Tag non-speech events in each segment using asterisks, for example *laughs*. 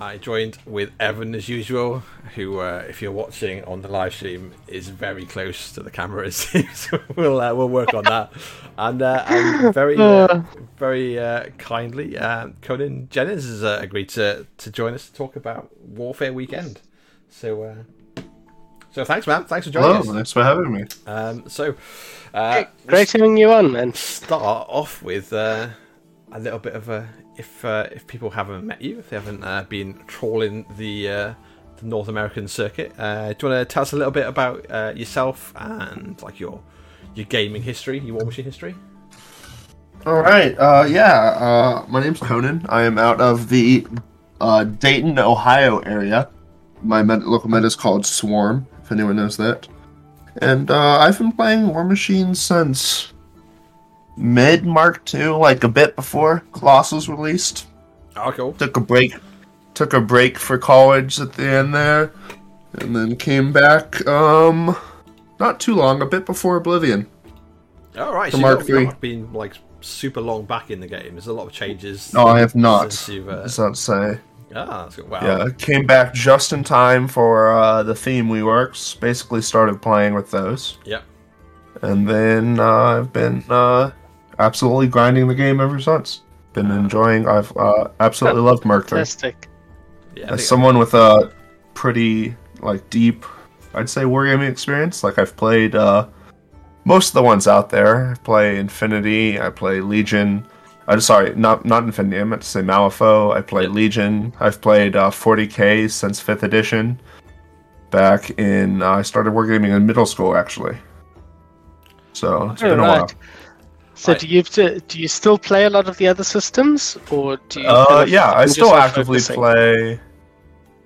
I joined with Evan as usual, who, uh, if you're watching on the live stream, is very close to the camera. It *laughs* seems. we'll uh, we'll work on that, and, uh, and very uh, *laughs* very uh, kindly, uh, Conan Jennings has uh, agreed to to join us to talk about Warfare Weekend. So. Uh, so thanks, man. Thanks for joining Hello, us. thanks for having me. Um, so, uh, Great having you on, man. start off with uh, a little bit of a if uh, if people haven't met you, if they haven't uh, been trawling the uh, the North American circuit, uh, do you want to tell us a little bit about uh, yourself and like your your gaming history, your War Machine history? All right, yeah, my name's Conan. I am out of the uh, Dayton, Ohio area. My med- local meta is called Swarm, if anyone knows that. And uh, I've been playing War Machine since mid Mark II, like a bit before Colossus was released. Oh, cool. Took a break, took a break for college at the end there, and then came back. Um, not too long, a bit before Oblivion. All right, so Mark you've not- been like super long back in the game. There's a lot of changes. No, I have not. Since you've, uh, That's not say. ah, that's good. Wow. Yeah, I came back just in time for uh, the theme we works. Basically, started playing with those, Yep. and then uh, I've been uh, absolutely grinding the game ever since. Been enjoying. I've uh, absolutely loved Mark III. Fantastic. Yeah. I As someone with a pretty like deep, I'd say wargaming experience. Like I've played uh, most of the ones out there. I play Infinity. I play Legion. I'm sorry, not not Infinity. I meant to say Malifaux. I play Yep. Legion. I've played uh, 40k since fifth edition. Back in, uh, I started wargaming in middle school actually. So it's been a while. Alright. So I- do you do you still play a lot of the other systems, or do you? Uh, kind yeah, I still actively focusing? play.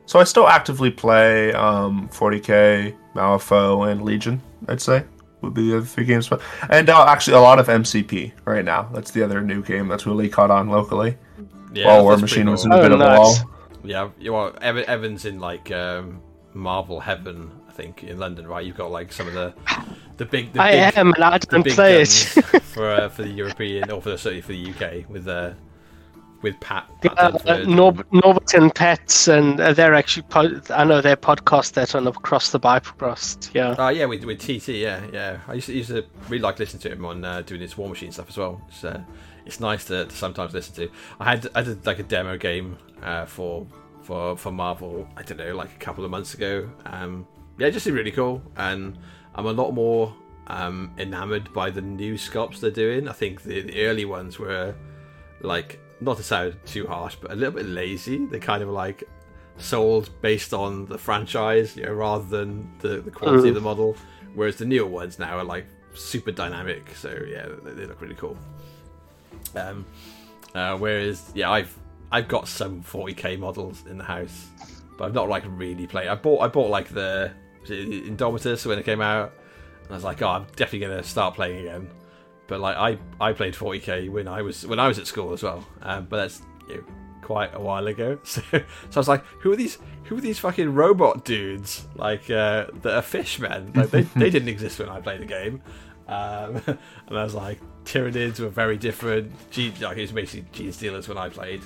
So I still actively play um, 40k, Malifaux, and Legion. I'd say would be the other three games, but and uh, actually a lot of MCP right now. That's the other new game that's really caught on locally. yeah, while War Machine pretty was cool. in a Oh, bit of a nice. lull. Yeah, you well, Evan's in like um, Marvel Heaven, I think, in London, right? You've got like some of the the big. The I big, am, and I the don't play it. for uh, for the European or for the, certainly for the UK with uh, with Pat. Pat uh, Dunford. Nor- Norbert and Pets, and uh, they're actually. Po- I know their podcast that on across the Bifrost. Yeah. Oh yeah, with, with TT, yeah, yeah. I used to, used to really like listening to him on uh, doing his War Machine stuff as well. It's, uh, it's nice to, to sometimes listen to. I had I did like a demo game uh, for for for Marvel. I don't know, like a couple of months ago. Um, yeah, it just seemed really cool, and I'm a lot more um, enamored by the new sculpts they're doing. I think the, the early ones were like not to sound too harsh, but a little bit lazy. They kind of like sold based on the franchise, you know, rather than the, the quality of the model. Whereas the newer ones now are like super dynamic, so yeah, they, they look really cool. Um, uh, whereas yeah, I've I've got some 40k models in the house, but I've not like really played. I bought I bought like the Indomitus when it came out, and I was like, oh, I'm definitely gonna start playing again. But like I I played 40k when I was when I was at school as well, um, but that's you know, quite a while ago. *laughs* So, so I was like, who are these? Who are these fucking robot dudes? Like uh, that are fishmen? Like they, they didn't exist when I played the game. Um, *laughs* and I was like, Tyranids were very different. Like it was basically Gene Stealers when I played.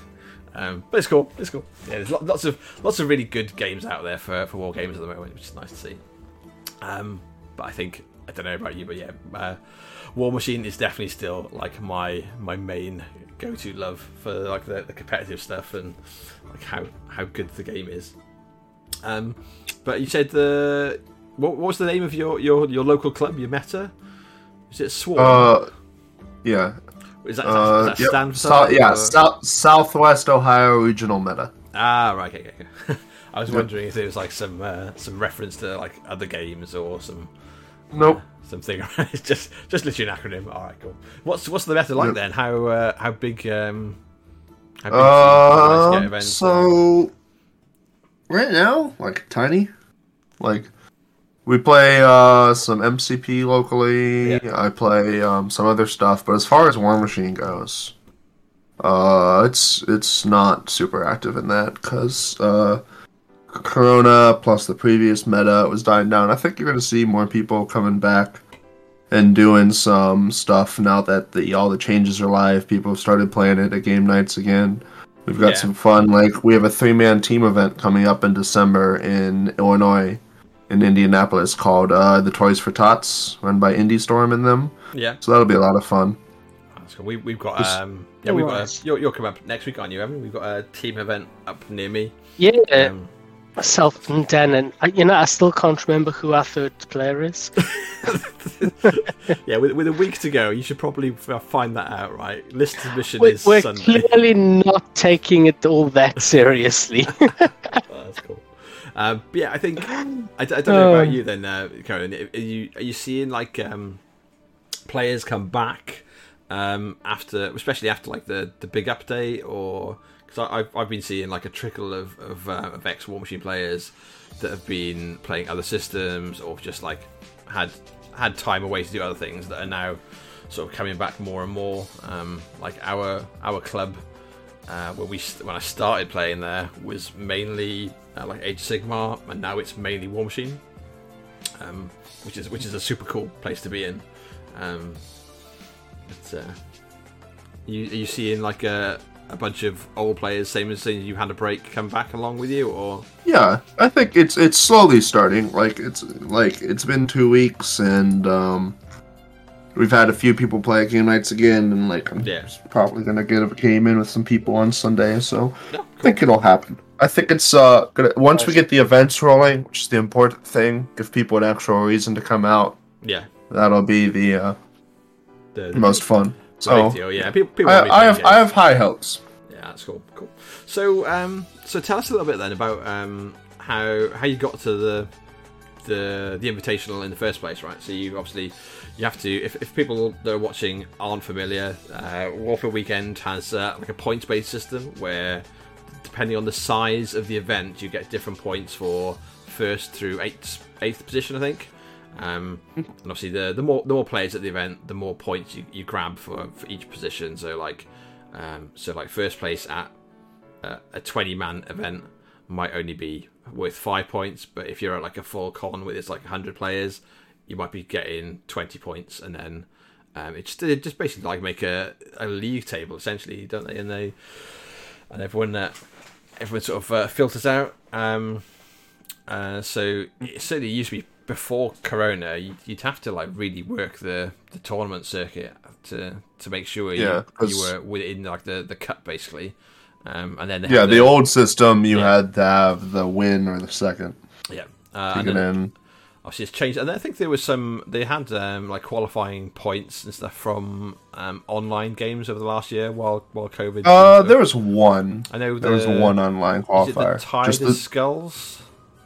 Um, but it's cool. It's cool. Yeah, there's lots of lots of really good games out there for for war games at the moment, which is nice to see. Um, but I think I don't know about you, but yeah, uh, War Machine is definitely still like my my main go to love for like the, the competitive stuff and like how how good the game is. Um, but you said the what, what was the name of your your your local club? Your meta? Is it Swarm? Uh, yeah, is that, uh, is that yep. stand for yeah, South Southwest Ohio Regional Meta. Ah, right. Okay, okay. okay. *laughs* I was Yep. wondering if there was like some uh, some reference to like other games or some Nope. something. *laughs* it's just just literally an acronym. All right, cool. What's what's the meta like Yep. then? How uh, how big um how big do you guys events? so right now, like tiny, like we play uh some MCP locally. Yeah. I play um some other stuff, but as far as War Machine goes, uh, it's it's not super active in that because uh, Corona plus the previous meta was dying down. I think you're gonna see more people coming back and doing some stuff now that the all the changes are live. People have started playing it at game nights again We've got Yeah. some fun. Like we have a three man team event coming up in December in Illinois, in Indianapolis, called uh, the Toys for Tots, run by Indie Storm and them. Yeah, So that'll be a lot of fun. that's cool. We, we've got um, yeah, we've got. Alright. A, you're, you're coming up next week, aren't you, Evan? We've got a team event up near me. Yeah, Um, myself and Dan, and I, you know, I still can't remember who our third player is. *laughs* *laughs* yeah, with, with a week to go, you should probably find that out, right? List submission We're, is we're Sunday. clearly not taking it all that seriously. *laughs* Oh, that's cool. Um, but yeah, I think I, I don't know Uh. about you then, uh, Conan. Are you are you seeing like um, players come back um, after, especially after like the, the big update, or because I've I've been seeing like a trickle of of, uh, of ex War Machine players that have been playing other systems or just like had had time away to do other things that are now sort of coming back more and more. Um, like our our club uh, when we when I started playing there was mainly uh, like Age of Sigmar, and now it's mainly War Machine, um, which is which is a super cool place to be in. Um, but, uh, you are you seeing like a a bunch of old players, same as saying you had a break, come back along with you, or Yeah, I think it's it's slowly starting. Like it's like it's been two weeks, and um, we've had a few people play game nights again, and like I'm Yeah. probably gonna get a game in with some people on Sunday. So no, I think it'll happen. I think it's uh gonna once we get the events rolling, which is the important thing, give people an actual reason to come out. yeah, That'll be the uh, the, the most fun. So deal, yeah. People, people I, I have games. I have high hopes. Yeah, that's cool. Cool. So, um, so tell us a little bit then about um, how how you got to the the the invitational in the first place, right? So you obviously you have to if, if people that are watching aren't familiar, uh, Warfare Weekend has uh, like a points based system where depending on the size of the event, you get different points for first through eighth eighth position, I think. Um, and obviously, the the more the more players at the event, the more points you, you grab for, for each position. So like, um, so like first place at uh, a twenty man event might only be worth five points, but if you're at like a full con with it's like hundred players, you might be getting twenty points, and then um, it just just basically like make a, a league table essentially, don't they? And they and everyone uh, everyone sort of uh, filters out. Um, uh, so it certainly used to be before Corona. You'd, you'd have to like really work the, the tournament circuit to to make sure you, Yeah, you were within like the, the cut basically. Um, and then Yeah, had the old system you Yeah. had to have the win or the second yeah. Uh, and then. Obviously it's changed and i think there was some they had um, like qualifying points and stuff from um, online games over the last year while while covid Uh, there was one. i know There was one online the qualifier. tide Just the, skulls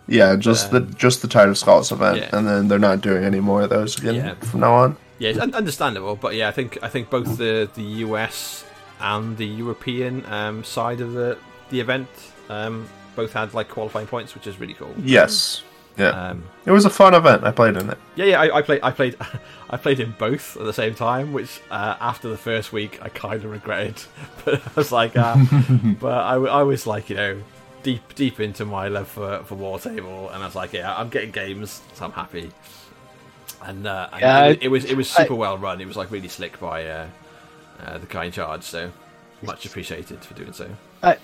yeah, just the just the Tiger Skulls event, Yeah. and then they're not doing any more of those again Yeah. from now on. yeah it's un- understandable but yeah i think i think both the the us and the european um, side of the the event um, both had like qualifying points which is really cool Yes, yeah, um, it was a fun event. I played in it. Yeah, yeah, I, I played, I played, *laughs* I played in both at the same time. Which uh, after the first week, I kind of regretted. *laughs* But I was like, uh, *laughs* but I, w- I was like, you know, deep, deep into my love for for War Table, and I was like, yeah, I'm getting games, so I'm happy. And, uh, and Yeah, it, it was it was I- super well run. It was like really slick by uh, uh, the guy in charge. So much appreciated for doing so. I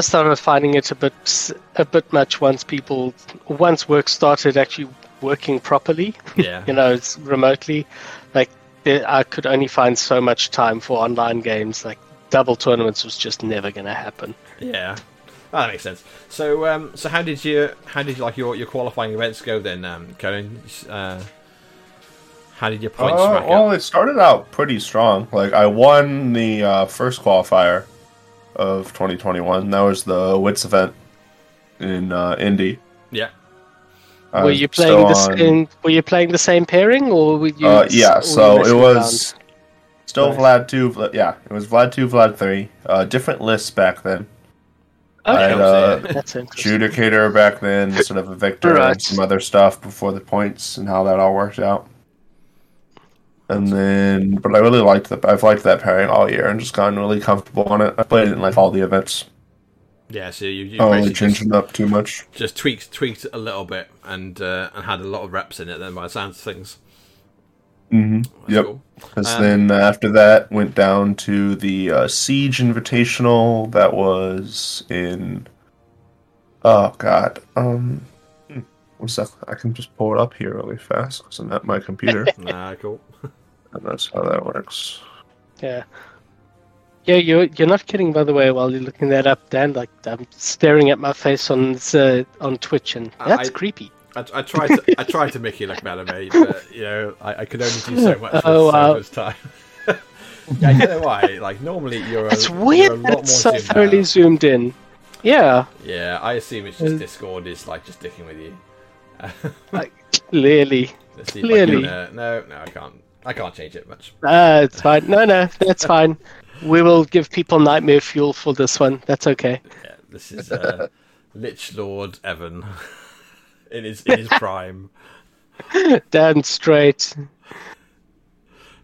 started finding it a bit a bit much once people once work started actually working properly. *laughs* Yeah, you know, it's remotely. Like I could only find so much time for online games. Like double tournaments was just never going to happen. Yeah, Oh, that makes sense. So, um, so how did you how did you like your, your qualifying events go then, um, Conan? Uh, how did your points Uh, well, up? it started out pretty strong. Like I won the uh, first qualifier of 2021. That was the Wits event in uh, Indy. Yeah, I were you playing the still on- same? Were you playing the same pairing, or were you? Uh, yeah, were you so it messing was still Nice. Vlad two. Vla- yeah, it was Vlad two, Vlad three. Uh, different lists back then. around? I had, Yeah, uh, that's interesting. Judicator back then instead of a Victor Right. and some other stuff before the points and how that all worked out. And then, but I really liked the. I've liked that pairing all year and just gotten really comfortable on it. I played it in like all the events. yeah. So you, you I don't really basically change just, it up too much. just tweaked tweaked a little bit and uh, and had a lot of reps in it. Then by the sounds of things. Mm-hmm. Yep. cool. Because Um, then after that went down to the uh, Siege Invitational that was in. Oh God. Um. hmm, One sec. I can just pull it up here really fast because I'm at my computer. *laughs* Nah, cool. *laughs* and that's how that works. Yeah. Yeah, you're you're not kidding. By the way, while you're looking that up, Dan, like I'm staring at my face on uh, on Twitch, and I- that's I- creepy. I, I tried to I tried to make you look better, mate, but you know I, I could only do so much *laughs* with Oh, wow. so much time. *laughs* yeah, you know why? Like normally you're a, It's you're weird a that lot more it's so zoomed thoroughly out. zoomed in. Yeah, Yeah, I assume it's just Uh, Discord is like just sticking with you. *laughs* like clearly. Let's see Clearly. can, uh, no, no, I can't. I can't change it much. Ah, it's fine. No, no, that's fine. We will give people nightmare fuel for this one. That's okay. Yeah, this is uh, *laughs* Lich Lord Evan *laughs* in his in his *laughs* prime. Dan straight.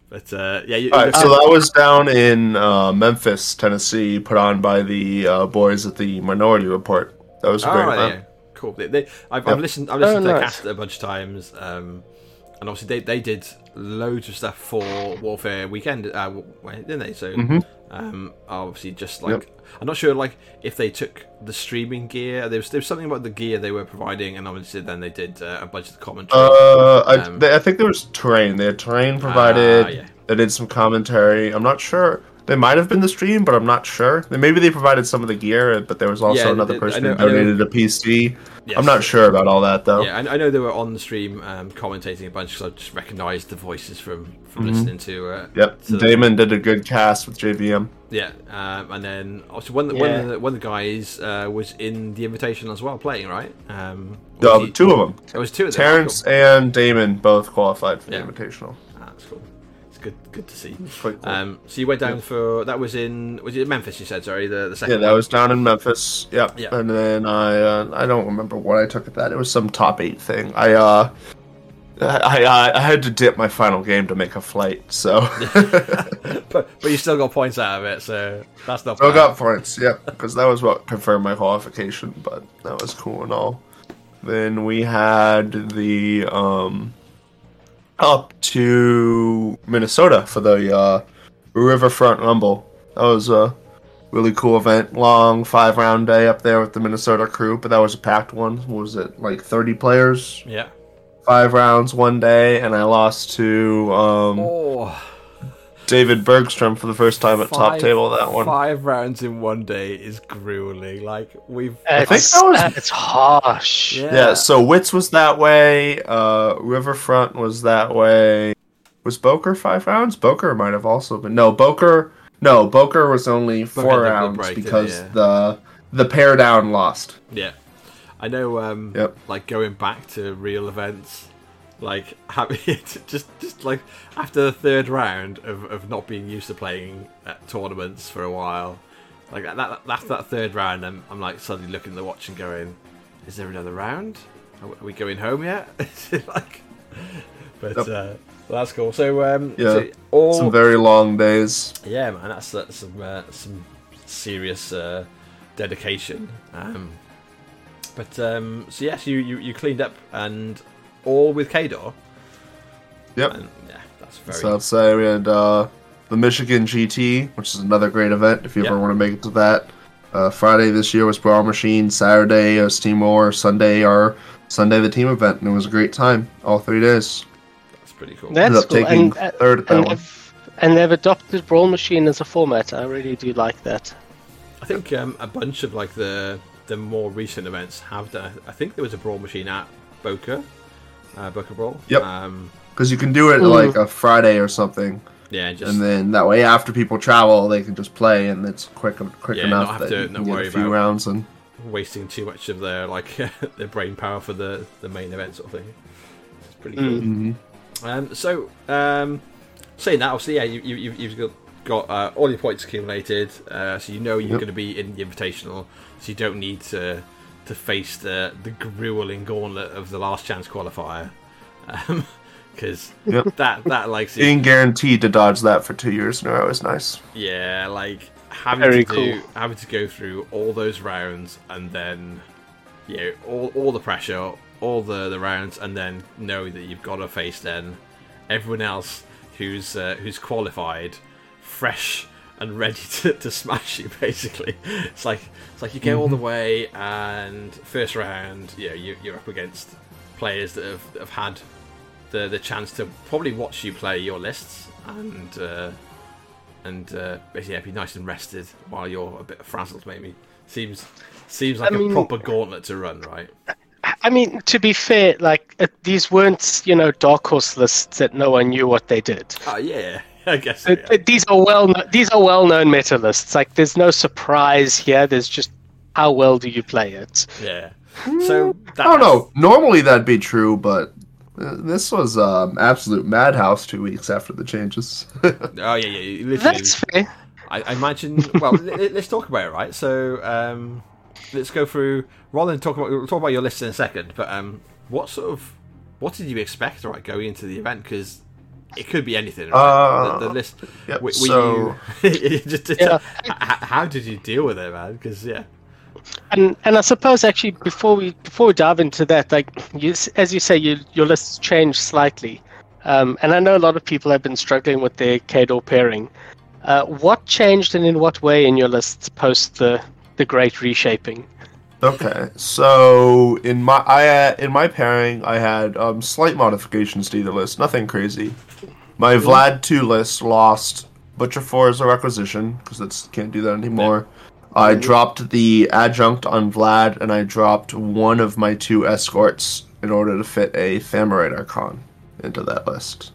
But uh, yeah, you, All right, so that was down in uh, Memphis, Tennessee, put on by the uh, boys at the Minority Report. That was a Oh, great right, event. yeah. Cool. They, they, I've, Yep. I've listened. I've listened Oh, to the cast a bunch of times, um, and obviously they, they did loads of stuff for Warfare Weekend, uh, didn't they? So Mhm. um, obviously just like Yep. I'm not sure like if they took the streaming gear. There was there was something about the gear they were providing, and obviously then they did uh, a bunch of the commentary. Uh, I, Um, they, I think there was terrain. They had terrain provided. Ah, yeah. They did some commentary. I'm not sure. They might have been the stream, but I'm not sure. Maybe they provided some of the gear, but there was also Yeah, another they- person know- who donated a PC. Yes. I'm not sure about all that though. Yeah, I, I know they were on the stream um, commentating a bunch because I just recognised the voices from from Mhm. listening to. Uh, Yep. to the- Damon did a good cast with JVM. Yeah, um, and then also one one of the, one of the guys uh, was in the invitation as well, playing right. Um, The was he- two of them, It was two of them. Terrence Oh, and Damon, both qualified for Yeah. the Invitational. Good good to see. Cool. Um, so you went down for that was in was it Memphis? You said sorry the the yeah, that one? was down in Memphis. Yep. Yeah. And then I uh, I don't remember what I took at that. It was some top eight thing. I uh I I, I had to dip my final game to make a flight, so *laughs* *laughs* but but you still got points out of it, so that's not. I bad. got points. Yep, because that was what confirmed my qualification. But that was cool and all. Then we had the um up to Minnesota for the uh, Riverfront Rumble. That was a really cool event. Long five round day up there with the Minnesota crew, but that was a packed one. What was it like thirty players? Yeah. Five rounds one day, and I lost to um, Oh, David Bergstrom for the first time at top table. That one. Five rounds in one day is grueling. Like we've. It's, think that was- it's harsh. Yeah. Yeah, so Wits was that way. Uh, Riverfront was that way. Was Boca five rounds? Boca might have also been. No, Boca. No, Boca was only Boca four rounds break, because he? Yeah. the the pair down lost. Yeah, I know. Um, Yep. Like going back to real events, like *laughs* it just just like after the third round of, of not being used to playing at tournaments for a while, like that, that after that third round, I'm, I'm like suddenly looking at the watch and going, "Is there another round? Are we- going home yet?" *laughs* Like, but Yep. uh, well, that's cool. So um, Yeah. so all Some very long days. yeah, man, that's, that's some uh, some serious uh, dedication. Um, but um, so yes, you, you you cleaned up and all with Khador. Yep. And yeah, that's very So I'd say we had uh, the Michigan GT, which is another great event if you Yeah. ever want to make it to that. Uh, Friday this year was Brawl Machine. Saturday was Team War. Sunday our Sunday the team event, and it was a great time all three days. that's pretty cool. That's Ended up cool. taking And, uh, third at that and, one. they've, and they've adopted Brawl Machine as a format. I really do like that. I think um, a bunch of like the the more recent events have done. I think there was a brawl machine at Boca, uh, Boca Brawl. Yep. Um, Because you can do it Mm. like a Friday or something, yeah, just and then that way after people travel, they can just play, and it's quick quick Yeah, not enough have that to- you can get worry a few about- rounds and wasting too much of their like *laughs* their brain power for the the main event sort of thing. It's pretty cool. Mhm. Um, so, um, saying that, obviously, yeah, you, you, you've, you've got, got uh, all your points accumulated, uh, so you know you're Yep. going to be in the invitational, so you don't need to to face the the grueling gauntlet of the last chance qualifier, *laughs* because Yep. that that like being guaranteed to dodge that for two years in a row is nice. yeah, like having Very to do cool. having to go through all those rounds and then you know all all the pressure, all the the rounds, and then know that you've got to face then everyone else who's uh, who's qualified, fresh and ready *laughs* to, to smash you. Basically, it's like it's like you get all the way and first round, yeah, you, you're up against players that have, have had the the chance to probably watch you play your lists and uh, and uh, basically yeah, be nice and rested while you're a bit frazzled. Maybe seems seems like I a mean- proper gauntlet to run, right? I mean, to be fair, like uh, these weren't, you know, dark horse lists that no one knew what they did. Oh yeah, *laughs* I guess. So, uh, These are well, these are well-known meta lists. Like, there's no surprise here. There's just how well do you play it. yeah. yeah. So that I don't know. Normally that'd be true, but uh, this was um, absolute madhouse two weeks after the changes. *laughs* Oh yeah, yeah. Literally, That's fair. I, I imagine. Well, *laughs* let, us talk about it, right? So, um, let's go through. Rather than talk about we'll talk about your list in a second, but um, what sort of what did you expect, right, going into the event? Because it could be anything. Right? Uh, the, the list. yep, were- were so- you, *laughs* just, just- Yeah. h- how did you deal with it, man? Because yeah, And and I suppose actually before we before we dive into that, like you, as you say, you, your lists changed slightly, um, and I know a lot of people have been struggling with their Khador pairing. Uh, what changed and in what way in your lists post the the great reshaping? Okay, so in my I uh, in my pairing, I had um, slight modifications to either list, nothing crazy. My Vlad two list lost Butcher four as a requisition because it's can't do that anymore. I dropped the adjunct on Vlad, and I dropped one of my two escorts in order to fit a Thamarite Archon into that list.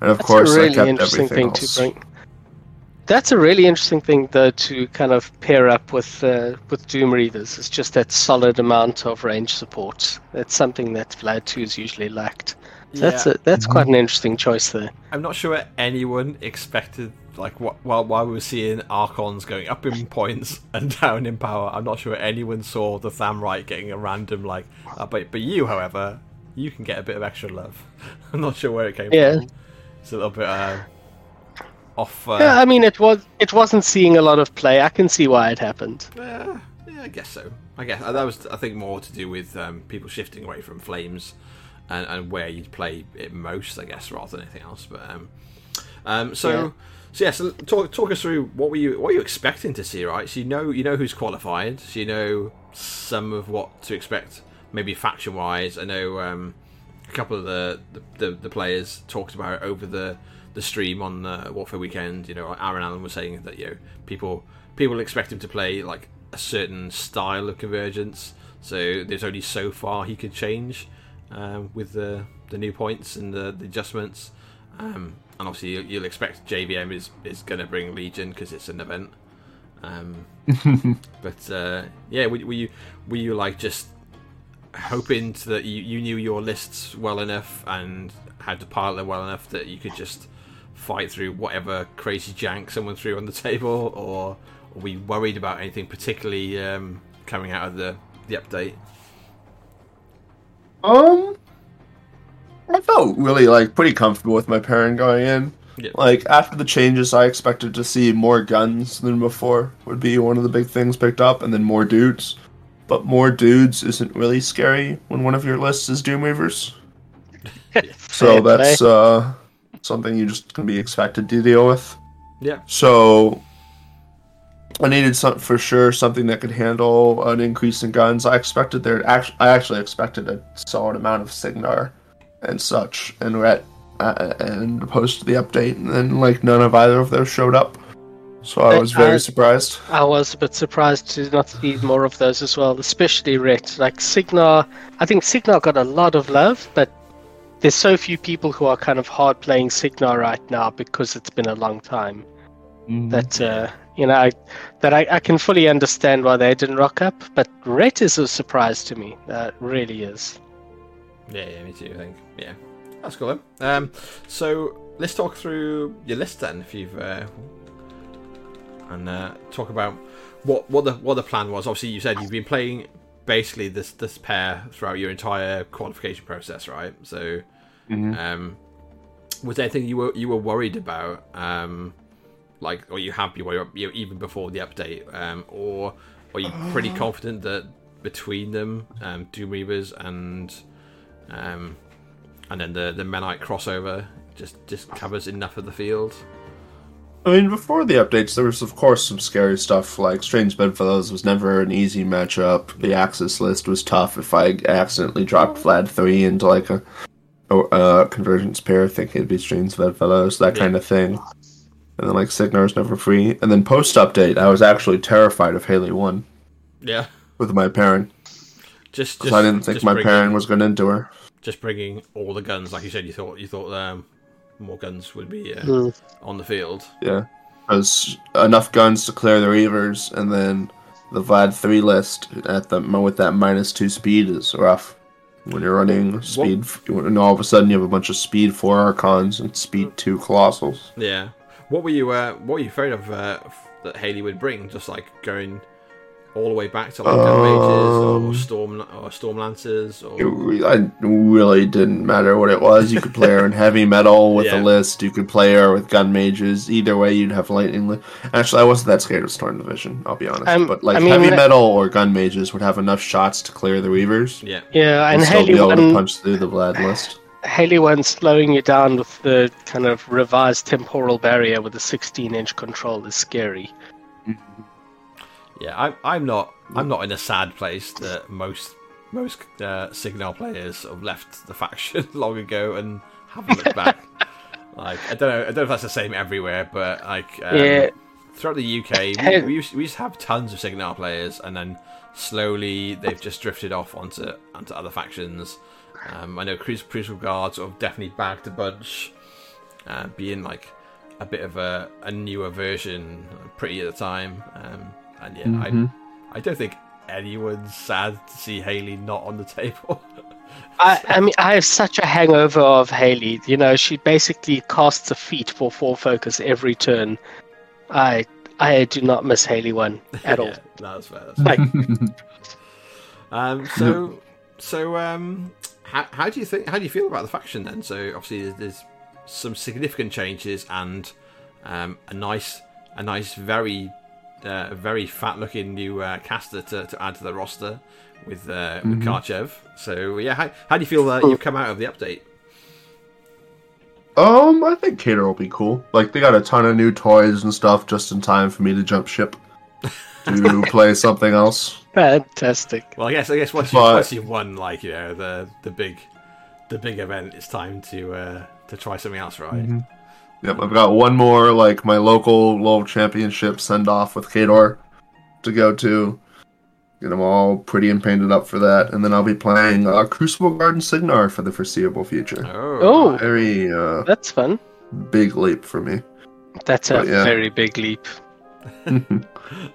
And of That's course, a really I kept interesting everything thing else. to bring. That's a really interesting thing, though, to kind of pair up with uh, with Doom Reavers. It's just that solid amount of range support. That's something that Vlad 2 is usually lacked. So That's a, that's quite an interesting choice there. I'm not sure anyone expected like what while while we were seeing Archons going up in points *laughs* and down in power. I'm not sure anyone saw the Thamarite getting a random like. Uh, but but you, however, you can get a bit of extra love. *laughs* I'm not sure where it came Yeah. from. It's a little bit uh, off. Uh, Yeah, I mean, it was it wasn't seeing a lot of play. I can see why it happened. Yeah, yeah, I guess so. I guess uh, that was, I think, more to do with um, people shifting away from flames and, and where you'd play it most, I guess, rather than anything else. But um, um, so, Yeah. so yeah, so talk talk us through what were you what were you expecting to see, right? So you know you know who's qualified, so you know some of what to expect, maybe faction wise. I know um, a couple of the, the, the, the players talked about it over the the stream on uh, Warfare Weekend. You know, Aaron Allen was saying that you know people people expect him to play like a certain style of convergence. So there's only so far he could change um, with the the new points and the, the adjustments. Um, and obviously you- you'll expect JVM is is going to bring Legion because it's an event. Um, *laughs* but uh, yeah, were, were you were you like just hoping to, that you, you knew your lists well enough and had to pilot them well enough that you could just fight through whatever crazy jank someone threw on the table, or were we worried about anything particularly um, coming out of the the update? Um, I felt really like pretty comfortable with my pairing going in. Yeah. Like after the changes, I expected to see more guns than before. Would be one of the big things picked up, and then more dudes. But more dudes isn't really scary when one of your lists is Doom Reavers. *laughs* So that's uh something you just can be expected to deal with. Yeah, So I needed some for sure something that could handle an increase in guns. I expected there actually I actually expected a solid amount of Cygnar and such and Ret uh, and opposed to the update and then like none of either of those showed up. So I I- was very I- surprised. I was a bit surprised to not see more of those as well, especially Ret. Like Cygnar, I think Cygnar got a lot of love, but there's so few people who are kind of hard playing Cygnar right now because it's been a long time. That uh, you know, I, that I, I can fully understand why they didn't rock up. But Ret is a surprise to me. That really is. yeah, yeah, me too. I think yeah, that's cool. Then. Um, so let's talk through your list then, if you've uh, and uh, talk about what what the what the plan was. Obviously, you said you've been playing basically this this pair throughout your entire qualification process, right? So, Mhm. um, was there anything you were you were worried about, um, like, or you have been worried you know, even before the update, um, or are you pretty *sighs* confident that between them, um, Doom Reavers and um, and then the the Menite crossover, just just covers enough of the field. I mean, before the updates, there was of course some scary stuff. Like Strange Bedfellows was never an easy matchup. The Axis list was tough. If I accidentally dropped Vlad three into like a, a, a convergence pair, thinking it'd be Strange Bedfellows, that Yeah. kind of thing. And then like Cygnar's never free. And then post update, I was actually terrified of Haley one Yeah, with my parent just just I didn't think my bringing- parent was going to into her. just bringing all the guns, like you said. You thought you thought um, more guns would be uh, Mm. on the field. Yeah, because enough guns to clear the Reavers, and then the Vlad three list at the with that minus two speed is rough. When you're running speed, and all of a sudden you have a bunch of speed four archons and speed two colossals. Yeah. What were you? Uh, what were you afraid of uh, that Haley would bring? Just like going all the way back to like gun mages or Um, storm or storm lancers or It re- I really didn't matter what it was. You could play her in *laughs* heavy metal with Yeah. a list. You could play her with gun mages. Either way, you'd have lightning. Li- Actually, I wasn't that scared of Storm Division. I'll be honest. Um, but like I mean, heavy metal or gun mages would have enough shots to clear the Reavers. yeah. Yeah, and and still be Haley able to punch through the Vlad list. Haley one slowing you down with the kind of revised temporal barrier with a 16-inch control is scary. Yeah, I'm, I'm not I'm not in a sad place that most most uh, Cygnar players have left the faction *laughs* long ago and haven't looked back. *laughs* like I don't know I don't know if that's the same everywhere, but like um, Yeah. throughout the UK, we, *laughs* we, used, we used to have tons of Cygnar players, and then slowly they've just drifted off onto onto other factions. Um, I know Crucible Guard sort of definitely bagged a bunch, uh, being like a bit of a, a newer version, pretty at the time. Um, and yeah, Mhm. I I don't think anyone's sad to see Haley not on the *laughs* table. I, I mean, I have such a hangover of Haley. You know, she basically casts a feat for four focus every turn. I I do not miss Haley one *laughs* at all. yeah, no, that's fair. That's Like, Um, so, so um, how, how do you think? How do you feel about the faction then? So obviously there's, there's some significant changes and um, a nice, a nice, very, uh, very fat-looking new uh, caster to, to add to the roster with uh, with Karchev. So yeah, how, how do you feel that you've come out of the update? Um, I think Khador will be cool. Like they got a ton of new toys and stuff just in time for me to jump ship *laughs* to play something else. fantastic. Well, I guess I guess once you But- once you've won like you know the the big the big event, it's time to uh, to try something else, right? Yep, I've got one more like my local low championship send off with Khador to go to. Get them all pretty and painted up for that, and then I'll be playing uh, Crucible Guard and Cygnar for the foreseeable future. Oh, Oh, Very uh, that's fun. big leap for me. That's a But, yeah. very big leap. *laughs* *laughs*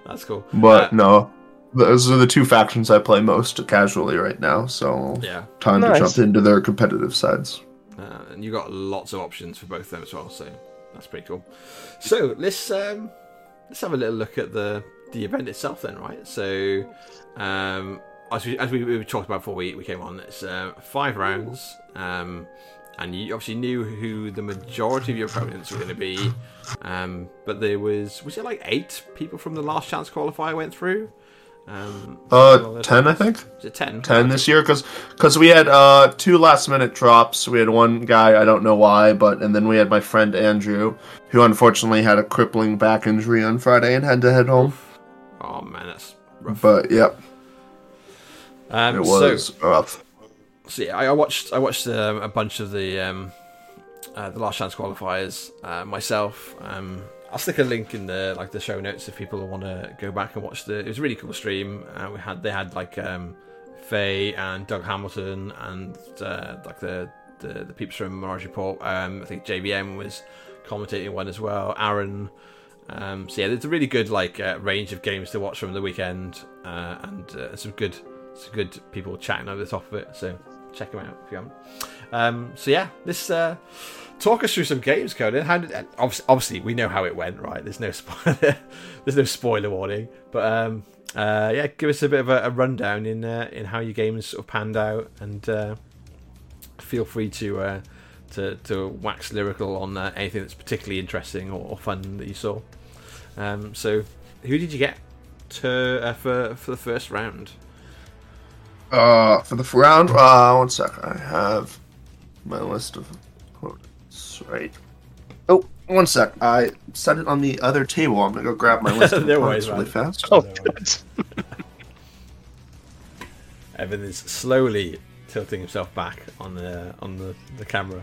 that's cool. But Uh, no, those are the two factions I play most casually right now. So yeah, time Nice. to jump into their competitive sides. And you got lots of options for both of them as well, so that's pretty cool. So let's um, let's have a little look at the the event itself then, right? So um, as we as we, we talked about before we, we came on, it's uh, five rounds. Um, and you obviously knew who the majority of your opponents were going to be, um, but there was was it like eight people from the last chance qualifier went through? Um, Uh, ten, I think. Ten? 10 this year because because we had uh two last minute drops we had one guy i don't know why but and then we had my friend andrew who unfortunately had a crippling back injury on friday and had to head home Oh man, that's rough. but yep Um, it so- was rough So yeah, I I watched I watched um, a bunch of the um, uh, the last chance qualifiers uh, myself. Um, I'll stick a link in the like the show notes if people want to go back and watch the. It was a really cool stream. Uh, we had they had like um, Faye and Doug Hamilton and uh, like the, the the peeps from Mirage Report. Um, I think JVM was commentating one as well. Aaron. Um, so yeah, there's a really good like uh, range of games to watch from the weekend, uh, and uh, some good some good people chatting over the top of it. So check them out if you haven't. Um, so yeah, this uh, talk us through some games, Conan. How did obviously, we know how it went, right? There's no *laughs* spoiler, there's no spoiler warning, but um, uh, yeah, give us a bit of a, a rundown in uh, in how your games sort of panned out, and uh, feel free to uh, to to wax lyrical on uh, anything that's particularly interesting or, or fun that you saw. Um, so, who did you get to uh, for for the first round? uh for the round uh one sec i have my list of That's right. Oh, one sec. I set it on the other table. I'm gonna go grab my list *laughs* of No opponents worries, really man. fast. Oh, No. good. *laughs* Evan is slowly tilting himself back on the on the, the camera.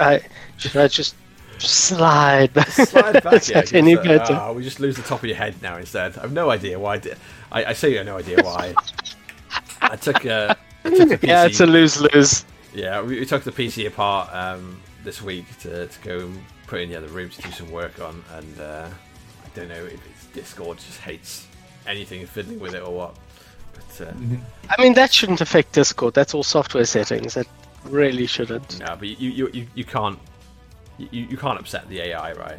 I, should I just, just slide back? *laughs* Slide back, Is yeah. that any just, uh, better? ah, we just lose the top of your head now instead. I've no idea why. I, did. I, I say you have no idea why. I took uh, I took the PC. yeah, it's a lose lose. Yeah, we, we took the PC apart um, this week to, to go and put in the other room to do some work on, and uh, I don't know if it's Discord just hates anything fiddling with it or what. But uh, I mean, that shouldn't affect Discord. That's all software settings. That really shouldn't. no, but you you, you, you can't you, you can't upset the AI, right?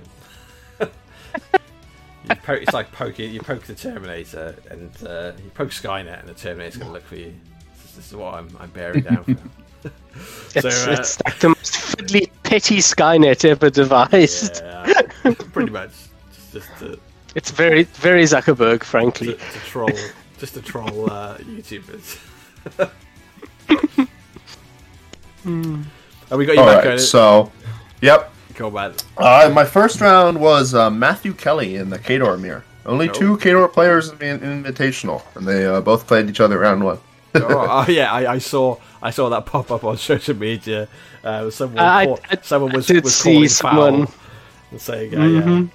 *laughs* you po- it's like poking you poke the Terminator and uh, you poke Skynet, and the Terminator's going to look for you. This, this is what I'm, I'm bearing down for. *laughs* It's, So, uh, it's like the most fiddly, petty Skynet ever devised. yeah, pretty much. Just, just to, It's very, very Zuckerberg, to, frankly. to troll, just to troll uh, YouTubers. *laughs* And we got you All back right. on it. So, yep. Go back. Uh, my first round was uh, Matthew Kelly in the Khador mirror. Only Oh. two Khador players in the Invitational, and they uh, both played each other round one. *laughs* oh, oh, yeah, I, I saw I saw that pop up on *laughs* social media. Uh, someone I- call- I- someone was, I did was see calling someone- foul and saying, uh, Mhm.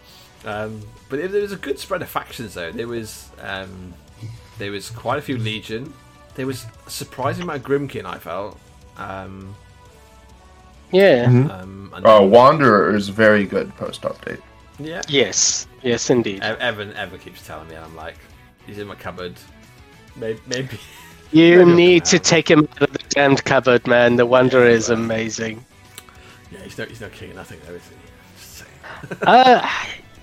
yeah. Um, but it, there was a good spread of factions though. There was um, there was quite a few Legion. There was a surprising amount of Grimkin. I felt. Um, Yeah. um, and Uh, Wanderer is very good post update. yeah, Yes. Yes, indeed. Evan Evan keeps telling me, and I'm like, he's in my cupboard. Maybe, maybe *laughs* You need to take him out of the damned cupboard, man. The Wanderer is amazing. yeah, he's no he's no king of nothing though, is he? *laughs* Uh,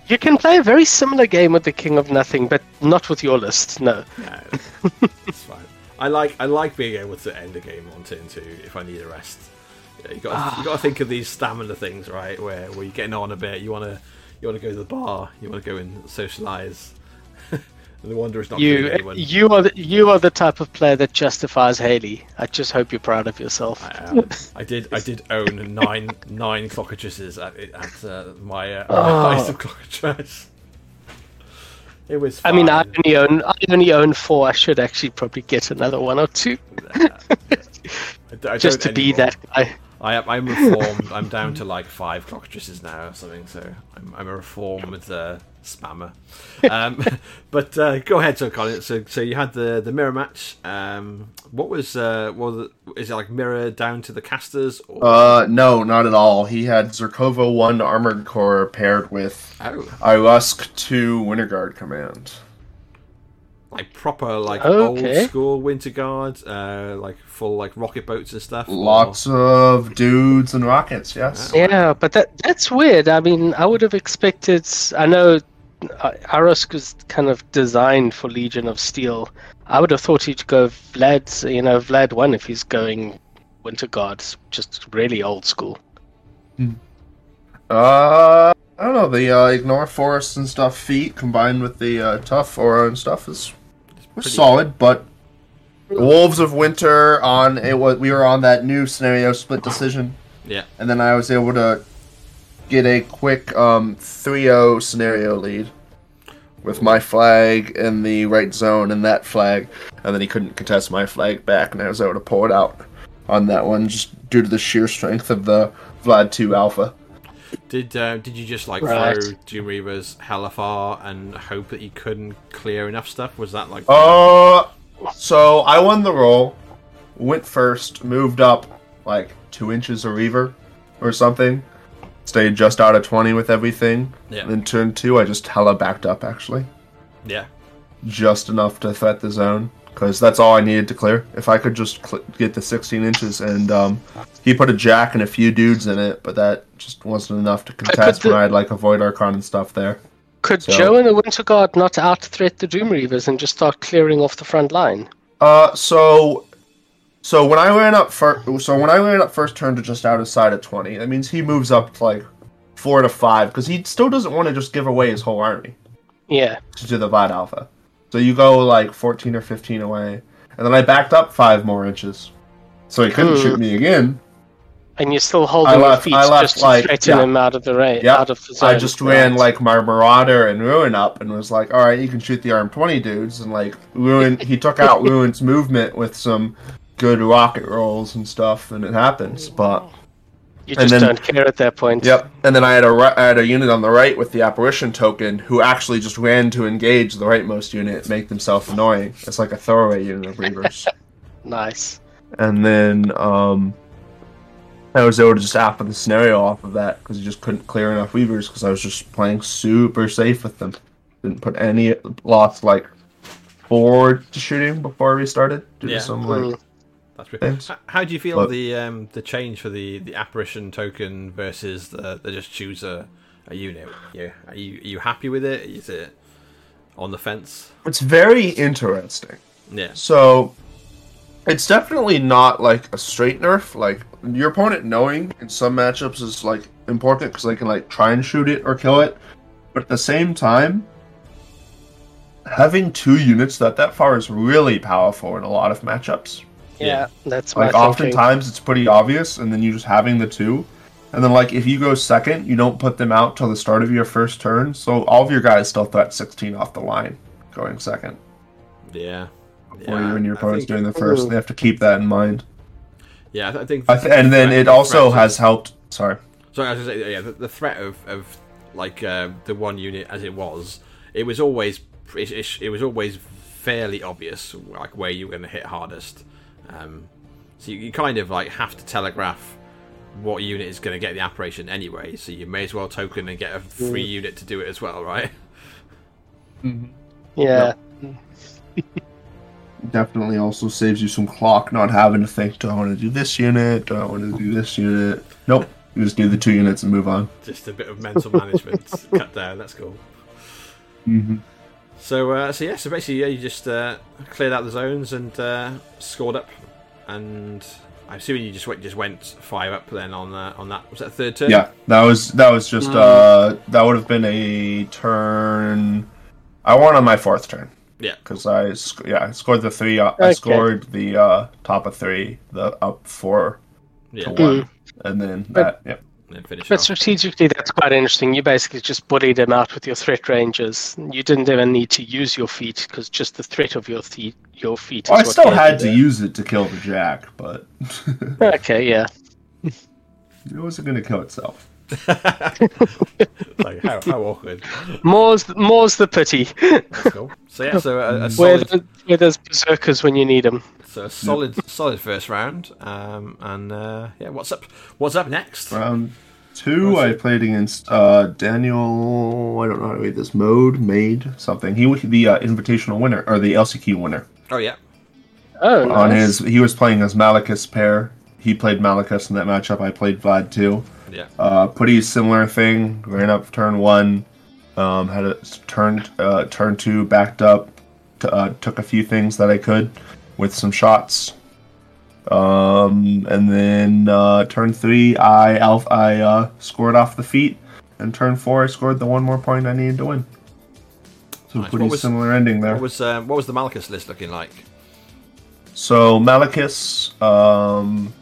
you can play a very similar game with the King of Nothing, but not with your list. No. No, it's fine. I like I like being able to end a game on turn two if I need a rest. Yeah, you got you got to think of these stamina things, right? Where where you're getting on a bit, you want to you want to go to the bar, you want to go and socialize. The Wanderer's not You, you are the, you are the type of player that justifies Haley. I just hope you're proud of yourself. I. I did I did *laughs* own nine nine clockatrices at at uh, my uh, Oh. Ice of Clockatrice. It was. I mean, I only own I only own four. I should actually probably get another one or two, *laughs* I I just to be that guy. I am, I'm reformed. I'm down to like five clockatrices now or something. So I'm, I'm a reformed uh, spammer. Um, *laughs* but uh, go ahead, so Colin. So so you had the the mirror match. Um, what was uh, was it, is it like mirror down to the casters? Or, Uh, no, not at all. He had Zerkova 1 Armored Korps paired with oh, Irusk 2 Winterguard Kommand. Like proper like Okay. old school winter guard, uh, like full like rocket boats and stuff. or- Lots of dudes and rockets, yes. Yeah, but that that's weird. I mean, I would have expected. I know uh, Irusk was kind of designed for Legion of Steel. I would have thought he'd go Vlad, you know, Vlad one if he's going Winter Guards, just really old school. Uh, I don't know. The uh, Ignore Forest and stuff feat combined with the uh, Tough Aura and stuff is was pretty- solid, but Wolves of Winter on it was we were on that new scenario split decision, Yeah, and then I was able to get a quick um 3-0 scenario lead with my flag in the right zone and that flag, and then he couldn't contest my flag back, and I was able to pull it out on that one just due to the sheer strength of the Vlad 2 Alpha. Did uh, did you just like Right. throw Doom Reavers hella far and hope that you couldn't clear enough stuff? Was that like Uh, so I won the roll, went first, moved up like two inches a reaver or something, stayed just out of 20 with everything. Yeah. Then turn two, I just hella backed up actually. yeah? Just enough to threat the zone. Because that's all I needed to clear. If I could just cl- get the 16 inches, and um, he put a jack and a few dudes in it, but that just wasn't enough to contest the- when I had like avoid Void Archon and stuff there. Could So- Joe and the Winter Guard not out threat the Doom Reavers and just start clearing off the front line? Uh, so, so when I ran up first, so when I ran up first turn to just out of side of twenty, that means he moves up to like four to five because he still doesn't want to just give away his whole army Yeah. to do the Vlad Alpha. So you go like fourteen or fifteen away, and then I backed up five more inches, so he couldn't Hmm. shoot me again. And you're still holding I your left- feet I left, just to like- threaten yeah. him out of the ra- Yeah, out of the zone. I just ran like my Marauder and Ruin up and was like, all right, you can shoot the arm 20 dudes. And like, Ruin, *laughs* he took out Ruin's movement with some good rocket rolls and stuff, and it happens. But, you just then- don't care at that point. yep. And then I had, a, had a unit on the right with the Apparition token who actually just ran to engage the rightmost unit, make themselves annoying. It's like a throwaway unit of Reavers. *laughs* Nice. and then um, I was able to just app the scenario off of that because you just couldn't clear enough Reavers because I was just playing super safe with them. Didn't put any lost like forward to shooting before we started due Yeah. to some like Mm. That's. How, how do you feel the um, the change for the, the apparition token versus the, the just choose a, a unit? Yeah, are you are you happy with it? Is it on the fence? it's very interesting. Yeah, So it's definitely not like a straight nerf. Like your opponent knowing in some matchups is like important because they can like try and shoot it or kill it. But at the same time, having two units that that far is really powerful in a lot of matchups. Yeah, that's my Like thinking. oftentimes it's pretty obvious, and then you just having the two. And then like if you go second, you don't put them out till the start of your first turn, so all of your guys still threat sixteen off the line going second. yeah, Before yeah. you and your I opponent's doing the first. Ooh. They have to keep that in mind. Yeah, I, th- I think. I th- and then it also has helped. Sorry. Sorry, I was gonna say, yeah, the, the threat of, of like uh, the one unit as it was, it was always it, it, it was always fairly obvious like where you were going to hit hardest. Um, so you, you kind of like have to telegraph what unit is going to get the operation anyway. So you may as well token and get a free unit to do it as well, right? yeah. *laughs* Definitely also saves you some clock not having to think, do I want to do this unit? Do I want to do this unit? Nope. You just do the two units and move on. Just a bit of mental management *laughs* cut down. That's cool. Mm-hmm. So, uh, so yeah, so basically, yeah, you just uh, cleared out the zones and uh, scored up, and I'm assuming you just went just went five up then on uh, on that was that third turn? Yeah, that was that was just uh that would have been a turn. I won on my fourth turn yeah, because I sc- yeah I scored the three. Uh, I Okay. scored the uh, top of three, the up four yeah. to Mm. one, and then that. Yep. And finish But off. strategically, that's quite interesting. You basically just bullied him out with your threat ranges. You didn't even need to use your feet because just the threat of your feet, your feet. Is Well, I still had to the- use it to kill the jack, but *laughs* Okay, yeah. it wasn't going to kill itself. *laughs* like how, how awkward. More's more's the pity. Cool. So yeah, so a, a Where, the, where there's berserkers when you need them. So a solid, solid first round. Um, and uh, yeah, what's up? What's up next? Round two, What's I it? played against uh, Daniel. I don't know how to read this. Mode made something. He was the uh, invitational winner or the LCQ winner. Oh yeah, Oh, On nice. his, he was playing as Malekus pair. He played Malekus in that matchup. I played Vlad too. yeah, Uh, pretty similar thing. Ran up turn one. Um, had a turn uh, turn two backed up. T- uh, took a few things that I could with some shots. Um, and then uh, turn three, I Alf, I uh, scored off the feet, and turn four, I scored the one more point I needed to win. So Nice. pretty was- similar ending there. what was um, what was the Malekus list looking like? So Malekus, um,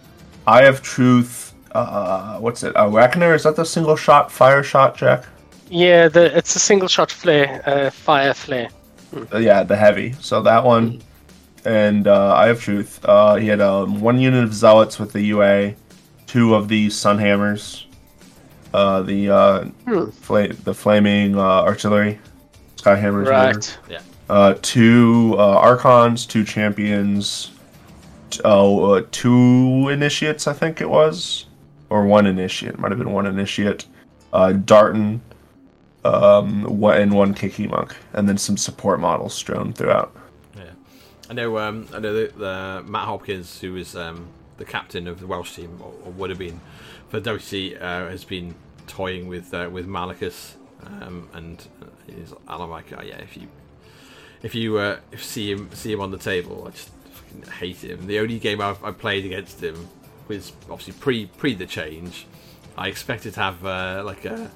Eye of Truth. Uh, what's it? Uh, Reckoner. Is that the single shot fire shot, Jack? Yeah, the, it's a single shot flare, uh, fire flare. Uh, yeah, the heavy. So that one, and uh, Eye of Truth. Uh, he had um, one unit of zealots with the UA, two of the sun hammers, uh, the uh, Hmm. fla- the flaming uh, artillery, sky hammers. whatever. Right. Yeah, Uh, two uh, archons, two champions, t- oh, uh, two initiates, I think it was, or one initiate. Might have been one initiate. Uh, Darton, um, one, and one Kiki monk, and then some support models strewn throughout. I know. Um, I know that the Matt Hopkins, who is um, the captain of the Welsh team, or, or would have been for WC, uh, has been toying with uh, with Malekus, um, and uh, he's, I'm like, oh, yeah, if you if you uh, if see him see him on the table, I just hate him. The only game I've, I played against him was obviously pre pre the change. I expected to have uh, like a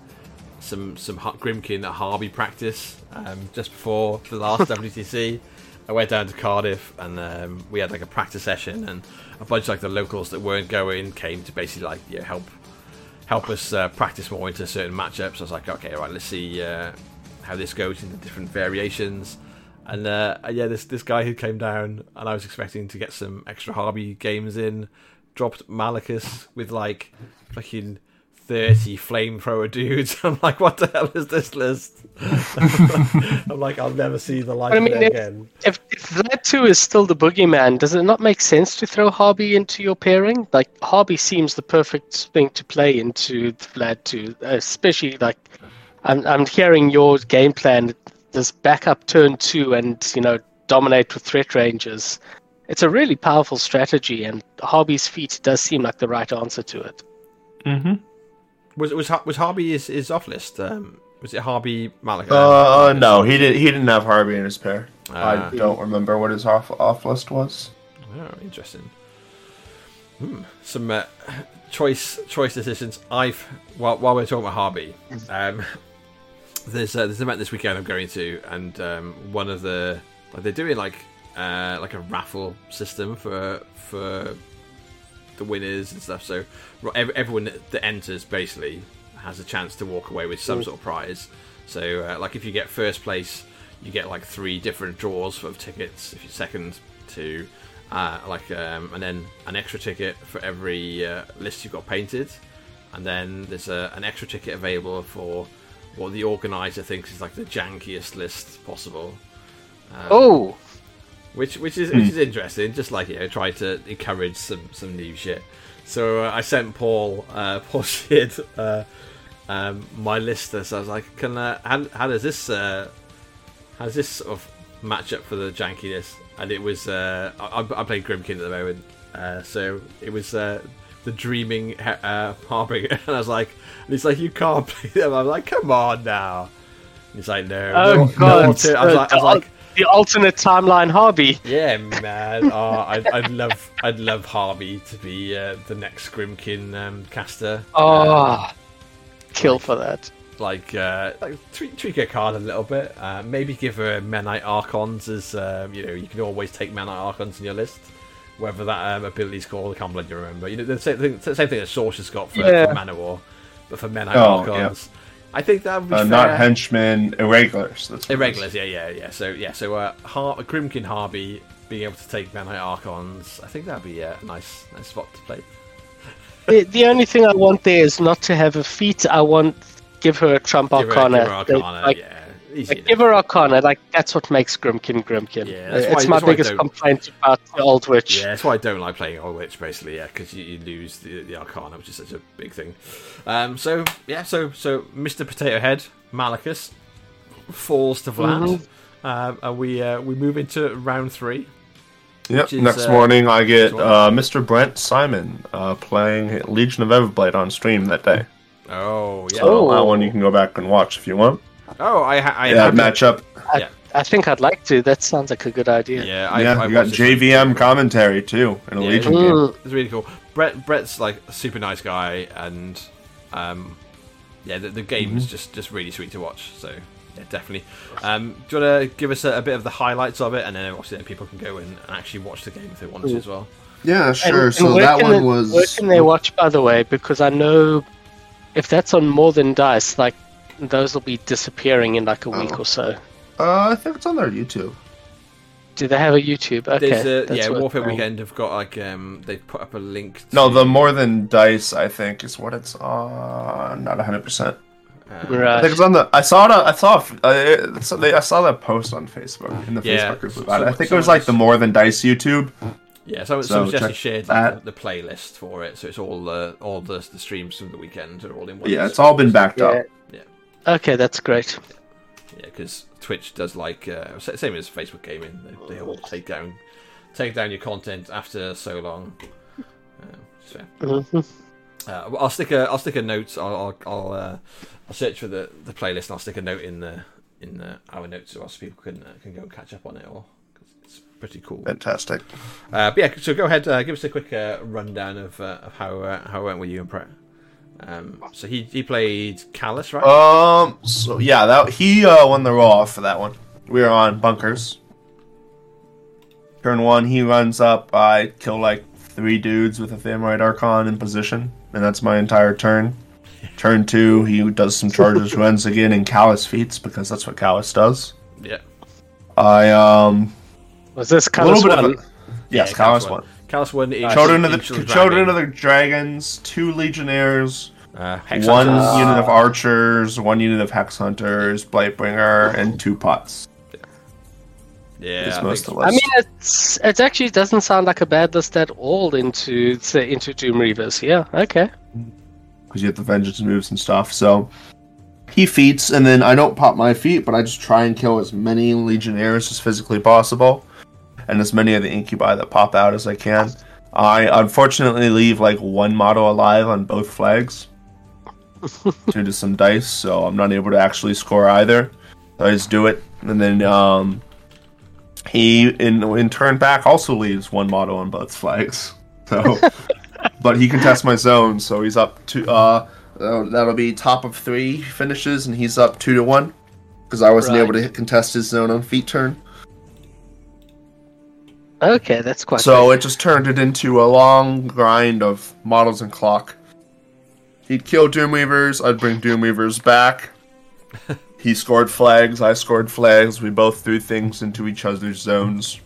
some some Grymkin at Harvey practice um, just before the last *laughs* WTC, I went down to Cardiff and um, we had like a practice session, and a bunch of like the locals that weren't going came to basically like you know, help help us uh, practice more into certain matchups. I was like, okay, right, let's see uh, how this goes in the different variations. And uh, yeah, this this guy who came down, and I was expecting to get some extra Harby games in, dropped Malekus with like fucking thirty flamethrower dudes. *laughs* I'm like, what the hell is this list? *laughs* I'm like, I'll never see the light I of mean, if- again. If, if that too is still the boogeyman, does it not make sense to throw Harby into your pairing? Like Harby seems the perfect thing to play into the Vlad two, especially like I'm I'm hearing your game plan. This backup turn two and you know dominate with threat ranges. It's a really powerful strategy, and Harby's feat does seem like the right answer to it. Mm-hmm. Was was was Harby his, his off list? Um, was it Harvey Malekus? Uh, no, he did. He didn't have Harvey in his pair. Ah. I don't remember what his off off list was. Oh, interesting. Hmm. Some uh, choice choice decisions. I've while while we're talking about Harvey, um, there's uh, there's an event this weekend I'm going to, and um, one of the like they're doing like uh, like a raffle system for for the winners and stuff. So everyone that that enters basically has a chance to walk away with some sort of prize. So uh, like if you get first place, you get like three different draws of tickets. If you're second, two, uh, like um, and then an extra ticket for every uh, list you've got painted, and then there's a, an extra ticket available for what the organizer thinks is like the jankiest list possible. Um, Oh, which which is which is interesting. Just like you know, try to encourage some some new shit. So uh, I sent Paul uh, *laughs* Paul Sheard uh, um, my list. So I was like, can uh, how, how does this uh, how does this sort of match up for the jankiness? And it was uh, I, I play Grymkin at the moment, uh, so it was. Uh, the dreaming uh, harbinger, *laughs* and I was like, and he's like, you can't play them. I'm like, come on now. And he's like, no. oh no, god! No I was like, I was like the alternate timeline Harvey. yeah, man. *laughs* Oh, I'd, I'd love, I'd love Harvey to be uh, the next Grymkin um, caster. Oh, kill like- for that. Like, uh, like tweak, tweak her card a little bit. Uh, maybe give her Menite Archons as, um, you know, you can always take Menite Archons in your list. Whether that um, is called, I can't bloody remember. You know, the same thing, the same thing that Sorcerer's got for, Yeah. for Manowar, but for Menite Oh, Archons. I think that would be Uh, fair. not henchmen, irregulars. That's what it is. Irregulars, yeah, yeah, yeah. So yeah, so uh, Har- a Grymkin Harby being able to take Menite Archons, I think that'd be uh, a nice, nice spot to play. The, the only thing I want there is not to have a feat. I want give her a trump Give her, arcana. give her Arcana, Like, yeah, easy like, enough. give her arcana. Like that's what makes Grymkin Grymkin. Yeah, that's it's why- my why biggest complaint about the old witch. Yeah, that's why I don't like playing Old Witch, basically, yeah, because you, you lose the, the Arcana, which is such a big thing. Um, so yeah, so so Mr. Potato Head Malekus falls to Vlad, Mhm. um, and we uh, we move into round three. Yep. Is, Next uh, morning, I get uh, Mr. Brent Simon uh, playing Legion of Everblight on stream that day. Oh yeah. So Oh. that one you can go back and watch if you want. Oh, I ha- I Yeah, have matchup. I, Yeah. I think I'd like to. That sounds like a good idea. Yeah, I, yeah, I you got JVM commentary too in a Yeah, Legion yeah. game. It's really cool. Brett Brett's like a super nice guy, and um, yeah, the, the game is just just really sweet to watch. So yeah, definitely. Um, do you want to give us a, a bit of the highlights of it, and then obviously then people can go in and actually watch the game if they want to as well. Yeah, sure. and so where that one they- was. Where can they watch, by the way? Because I know if that's on more than dice, like those will be disappearing in like a week Oh. or so. Uh, I think it's on their YouTube. Do they have a YouTube? Okay. There's a, that's yeah, Warfare knowing. Weekend have got like um, they've put up a link. To, No, the more than dice, I think, is what it's on. Not hundred percent. uh, I Right. think it's on the. I saw it. I saw. Uh, it- so I saw that post on Facebook in the Yeah, Facebook group so- about it. I so- think it was like the more than dice YouTube. Yeah, so, So someone just check shared that. the, the playlist for it, so it's all the all the, the streams from the weekend are all in one. Yeah, it's all been backed Yeah. up. Okay, that's great. Yeah, because Twitch does like uh, same as Facebook gaming. They, they all take down take down your content after so long. Uh, it's fair. Mhm. Uh, I'll stick a I'll stick a note. I'll I'll I'll, uh, I'll search for the, the playlist and I'll stick a note in the in the, our notes so else people can uh, can go and catch up on it all. 'cause it's pretty cool. Fantastic. Uh, but yeah, so go ahead, uh, give us a quick uh, rundown of, uh, of how uh, how it went with you and Brett. Um, so he he played Kallus, right? Um. So yeah, that he uh, won the raw for that one. We were on bunkers. Turn one, he runs up. I kill like three dudes with a Thamarite Archon in position, and that's my entire turn. Turn two, he does some charges, *laughs* runs again, and Kallus feats because that's what Kallus does. Yeah. I um Was this a Kallus little bit one? of a, yes, Yeah, Kallus won. one. Kallus won. each- Children of the Children dragging. of the Dragons, two Legionnaires, uh, one Hunters. unit of archers, one unit of hex hunters, Blightbringer, and two pots. Yeah, is I most think- of I mean, it's it actually doesn't sound like a bad list at all into say, into Doom Reavers. Yeah, okay. because you have the vengeance moves and stuff. So he feats, and then I don't pop my feet, but I just try and kill as many legionnaires as physically possible, and as many of the incubi that pop out as I can. I unfortunately leave like one model alive on both flags *laughs* due to some dice, so I'm not able to actually score either. So I just do it, and then um, he in in turn back also leaves one model on both flags. So *laughs* but he can test my zone, so he's up to uh that'll, that'll be top of three finishes, and he's up two to one because I wasn't Right. able to hit contest his zone on feet turn. Okay, that's quite. So it just turned it into a long grind of models and clock. He'd kill Doom Reavers, I'd bring Doom Reavers back. *laughs* he scored flags, I scored flags. We both threw things into each other's zones,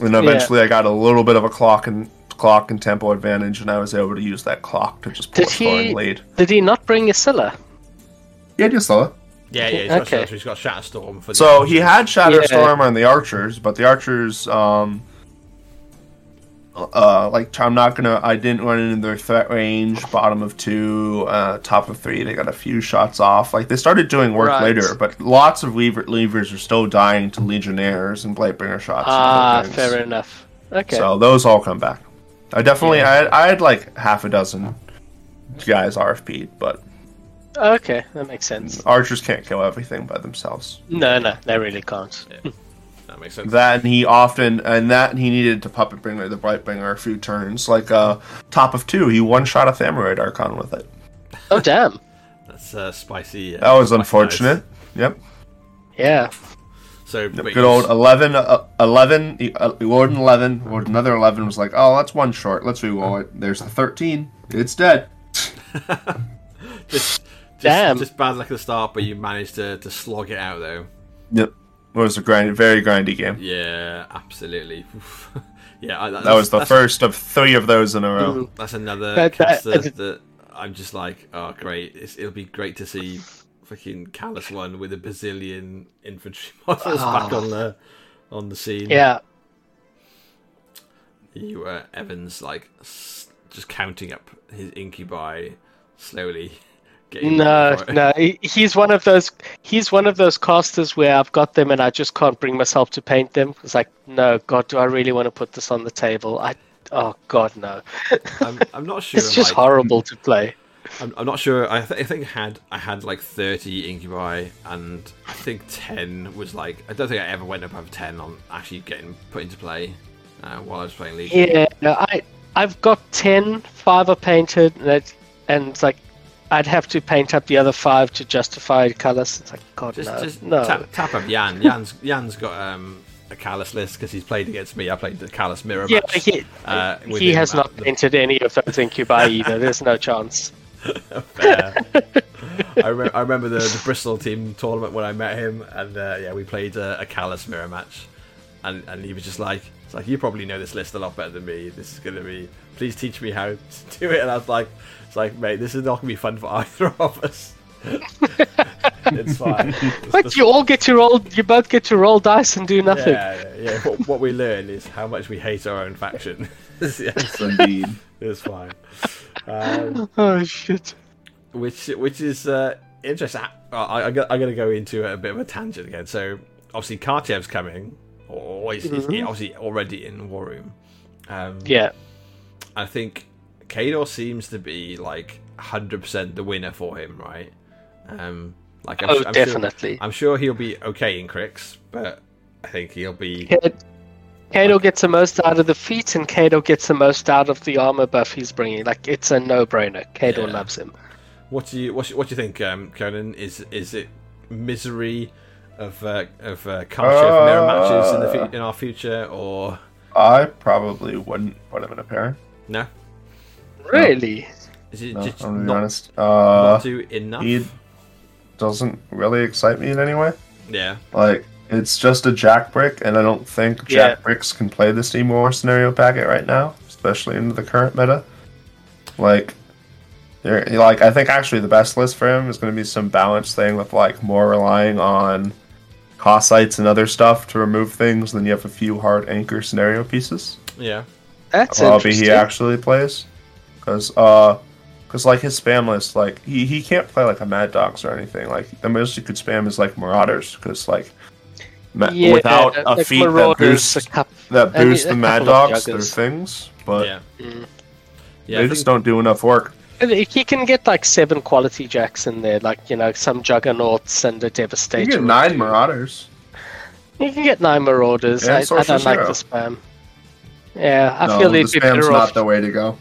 and eventually I got a little bit of a clock and clock and tempo advantage, and I was able to use that clock to just pull Did a scoring he- lead. Did he not bring Ysilla? Yeah, just saw it. Yeah, yeah. He's got, Okay. so he's got Shatterstorm for the So he had Shatter Yeah. Storm on the archers, but the archers, um, uh, like I'm not gonna. I didn't run into their threat range. Bottom of two, uh, top of three. They got a few shots off. Like they started doing work Right. later, but lots of lever- levers are still dying to Legionnaires and Blightbringer shots. Ah, other fair enough. Okay. So those all come back. I definitely. I, had, I had like half a dozen guys RFP'd, but okay, that makes sense. archers can't kill everything by themselves. No, no, they really can't. That makes sense. That and he often and that and he needed to puppet bringer the bright bringer a few turns. Like uh top of two, he one shot a Thamarite Archon with it. Oh damn. That's uh, spicy. Uh, That was spicy unfortunate. Yep. Yeah. So wait, Good old 11, uh, 11, he, uh, he rolled an 11, rolled another 11, was like, oh, that's one short, let's reroll it. There's a 13, it's dead. just, *laughs* just, *laughs* *laughs* Damn. just bad luck at the start, but you managed to, to slog it out though. Yep. It was a grind, very grindy game. Yeah, absolutely. *laughs* Yeah, I, That was the first of three of those in a row. Mm. That's another That- that- caster that- that, I'm just like, oh great! It's, it'll be great to see fucking Kallus one with a bazillion infantry *laughs* models back ah. on the on the scene. Yeah. you were Evans like s- just counting up his incubi slowly. *laughs* Getting No, ready for it. no. He's one of those. He's one of those casters where I've got them and I just can't bring myself to paint them. It's like, no, God, do I really want to put this on the table? I. Oh God, no. I'm, I'm not *laughs* sure. it's just like, horrible to play. I'm, I'm not sure. I, th- I think I had I had like 30 incubi, and I think 10 was like I don't think I ever went above 10 on actually getting put into play uh, while I was playing League. Yeah, no, I I've got 10, five are painted, and it's like I'd have to paint up the other five to justify colours. It's like God, Just, no, just no. tap, tap up Jan. Jan's Jan's got um, a Kallus list because he's played against me. I played the Kallus mirror yeah, match. he, uh, he has not the- painted any of those incubi either. There's no chance. *laughs* Fair. I, re- I remember the, the Bristol team tournament when I met him, and uh, yeah, we played a, a Kallus mirror match, and and he was just like, it's like you probably know this list a lot better than me. This is gonna be, please teach me how to do it. And I was like, it's like, mate, this is not gonna be fun for *laughs* either of us. *laughs* it's fine. But you all get to roll. You both get to roll dice and do nothing. Yeah, yeah. yeah. What, what we learn is how much we hate our own faction. *laughs* yes, Indeed. it's fine. Um, Oh shit. which which is uh, interesting. I, I, I'm going to go into a bit of a tangent again. So obviously Karchev's coming, or he's, he's obviously already in War Room. Um, Yeah. I think Khador seems to be like 100% the winner for him, right? Um, like I'm, Oh, I'm Sure, definitely. I'm sure he'll be okay in Cryx, but I think he'll be Khador gets the most out of the feet, and Khador gets the most out of the armor buff he's bringing. Like it's a no-brainer. Khador Yeah. loves him. What do you what, do you- what do you think, um, Conan? Is is it misery of uh, of uh, Karchev mirror matches in the Uh. fu- in our future, or I probably wouldn't put him in a pair. no? Really? Is it No, just I'm not, honest. not Uh, do enough? he doesn't really excite me in any way. Yeah, Like it's just a jack brick, and I don't think Yeah. jack bricks can play the Steamroller scenario packet right now, especially into the current meta. Like, like I think actually the best list for him is going to be some balanced thing with like more relying on Kossites and other stuff to remove things. Then you have a few hard anchor scenario pieces. yeah, That's Probably he actually plays, because uh, because like his spam list, like he, he can't play like a Mad Dogs or anything. Like the most you could spam is like Marauders, because like ma- Yeah, without a like feat that boosts a cup- that boosts a the Mad Dogs, their things, but yeah, Mm. yeah. they I just think- don't do enough work. If you can get like seven quality jacks in there, like you know some juggernauts and a devastator. You devastator. get nine. Marauders. You can get nine marauders. Yeah, I, I don't like Zero. the spam. Yeah, I no, feel the he'd spam's not off. the way to go.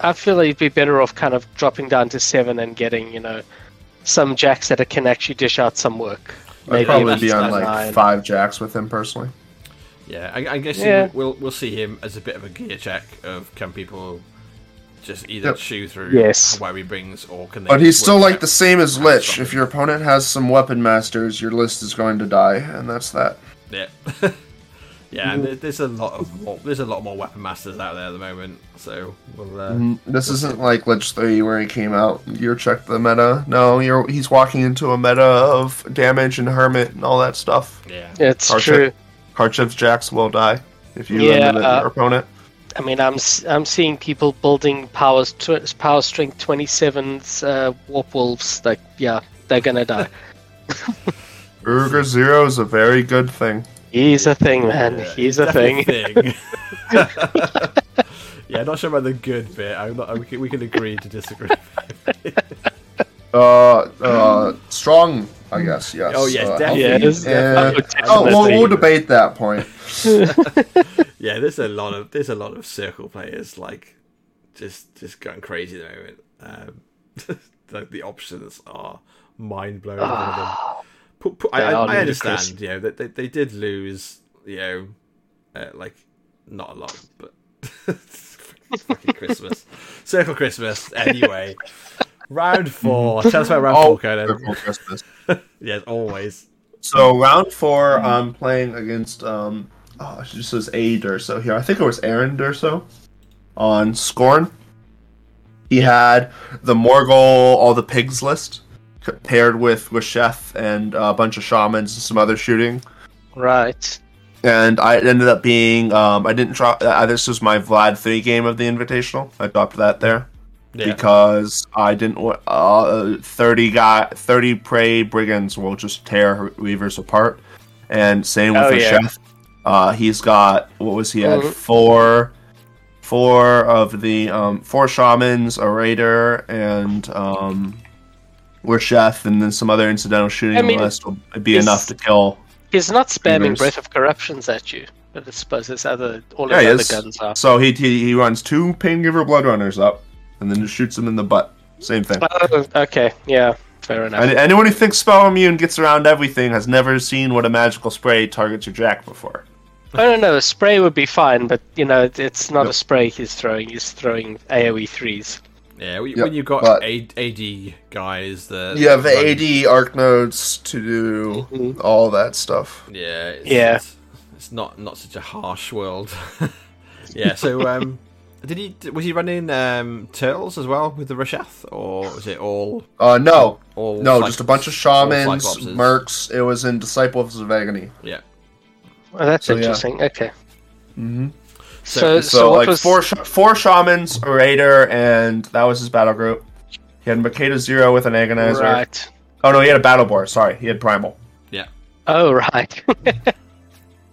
I feel he'd be better off kind of dropping down to seven and getting you know some jacks that can actually dish out some work. Maybe I'd probably be on like nine. five jacks with him personally. Yeah, I, I guess Yeah. we'll we'll see him as a bit of a gear check of can people just either Yep. chew through Yes. what he brings or can they. But he's still like the same as That's Lich. If your opponent has some weapon masters, your list is going to die, and that's that. Yeah, *laughs* yeah. And there's a lot of more, there's a lot more weapon masters out there at the moment. So we'll. Uh, Mhm. This isn't like Lich 3 where he came out. You're checked the meta. No, you're he's walking into a meta of damage and hermit and all that stuff. Yeah, It's Archer. true. Karchev's jacks will die if you Yeah, limit uh, your opponent. I mean, I'm s- I'm seeing people building powers tw- power strength 27s uh, warp wolves. Like, yeah, they're gonna die. *laughs* Urger Zero is a very good thing. He's a thing, man. Yeah, He's a thing. a thing. *laughs* yeah, not sure about the good bit. I'm not. We can, we can agree to disagree. *laughs* Uh, uh, strong, I guess. Yes. Oh yes, Uh, definitely. Yes. Yeah. definitely. Oh, Oh, we'll, we'll debate that point. *laughs* yeah, there's a lot of there's a lot of circle players like just just going crazy at the moment. Um, the, the options are mind blowing. Put, put, I, I, I understand, you know, that they, they did lose, you know, uh, like not a lot, but *laughs* fucking Christmas, Circle Christmas. Anyway, *laughs* round four. Tell us about round Oh, four, Conan. Circle Christmas. *laughs* Yes, always. So round four, I'm playing against um, oh, it just says A Durso here. I think it was Aaron Durso on Skorne. He had the Morghoul, all the pigs list c- paired with with Chef and a bunch of shamans and some other shooting. right. And I ended up being um, I didn't drop. Uh, this was my Vlad three game of the Invitational. I dropped that there Yeah. because I didn't. want Uh, thirty guy, thirty prey brigands will just tear Reavers apart, and same with Oh, the yeah. chef. Uh, he's got what was he had Mhm. four, four of the um, four shamans, a raider, and um, we're chef, and then some other incidental shooting I mean, list will be enough to kill. He's not spamming. Breath of Corruptions at you, but I suppose there's other all his he other is. guns are. So he, he he runs two Paingiver Blood Runners up, and then just shoots them in the butt. Same thing. Oh, okay, yeah, fair enough. Anyone who thinks spell immune gets around everything has never seen what a magical spray targets your jack before. I don't know. A spray would be fine, but you know, it's not Yep. a spray he's throwing. He's throwing AOE threes. Yeah, when, Yep, when you've got but- AD guys that You have run- AD arc nodes to do Mhm. all that stuff. Yeah, it's, Yeah. It's, it's not not such a harsh world. *laughs* yeah. So, um, *laughs* did he was he running um turtles as well with the Rasheth, or was it all Uh, no, all? no, Cyclops- just a bunch of shamans, Cyclopses? mercs. It was in Disciples of Agony. Yeah. Oh, that's So, yeah. interesting. Okay. Mm-hmm. So, So- so, So, like was four four shamans, a raider, and that was his battle group. He had Makeda Zero with an agonizer. right? Oh no, he had a battle boar. Sorry, he had primal. Yeah. Oh, right. *laughs*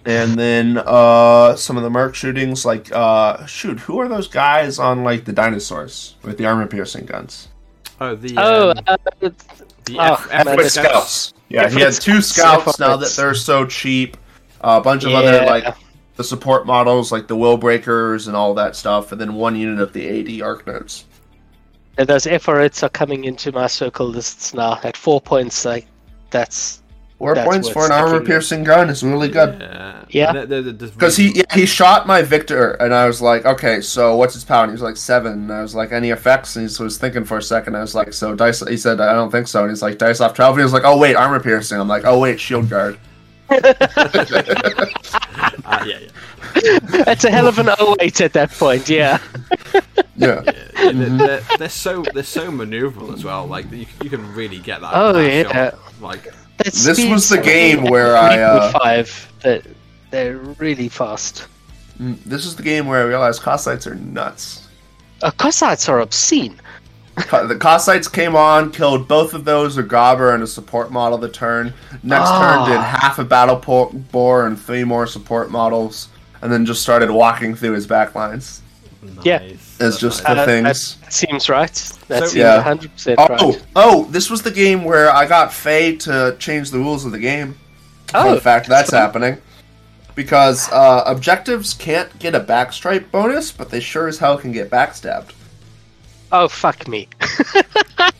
And then uh some of the merc shootings, like uh shoot, who are those guys on like the dinosaurs with the armor piercing guns? Oh, the oh, um, uh, the oh, F- F- man, scouts. Yeah, he had two scouts. scouts now that they're so cheap. Uh, a bunch of other like the support models, like the will breakers and all that stuff, and then one unit of the AD arc nodes. and those FRits are coming into my circle lists now at four points. Like, that's Four That's points for an armor piercing gun is really good. Yeah. Yeah. Because really- he yeah, he shot my Victor, and I was like, okay, so what's his power? And he was like seven. And I was like, any effects? And he was thinking for a second. I was like, so dice. He said, I don't think so. And he's like, dice off twelve. And he was like, oh wait, armor piercing. I'm like, oh wait, shield guard. *laughs* Ah, yeah, yeah. That's a hell of an 08 at that point, yeah. Yeah, Yeah, they're, they're, they're so they're so maneuverable as well. Like you, you can really get that. Oh, that yeah. shot. Like That This was the game where I, uh, 3.5, that they're really fast. Mm, this is the game where I realized Kossites are nuts. Uh, Cossacks are obscene. Co- The Kossites came on, killed both of those, a Gobber and a support model the turn. Next Ah. turn did half a battle po- bore and three more support models, and then just started walking through his back lines. Yeah. nice. It's just nice. the Uh, things. That seems right. That So- seems Yeah. 100% Oh, right. oh, this was the game where I got Faye to change the rules of the game. Oh, Fun fact, that's fun. happening. Because uh, objectives can't get a backstrike bonus, but they sure as hell can get backstabbed. Oh, fuck me. *laughs*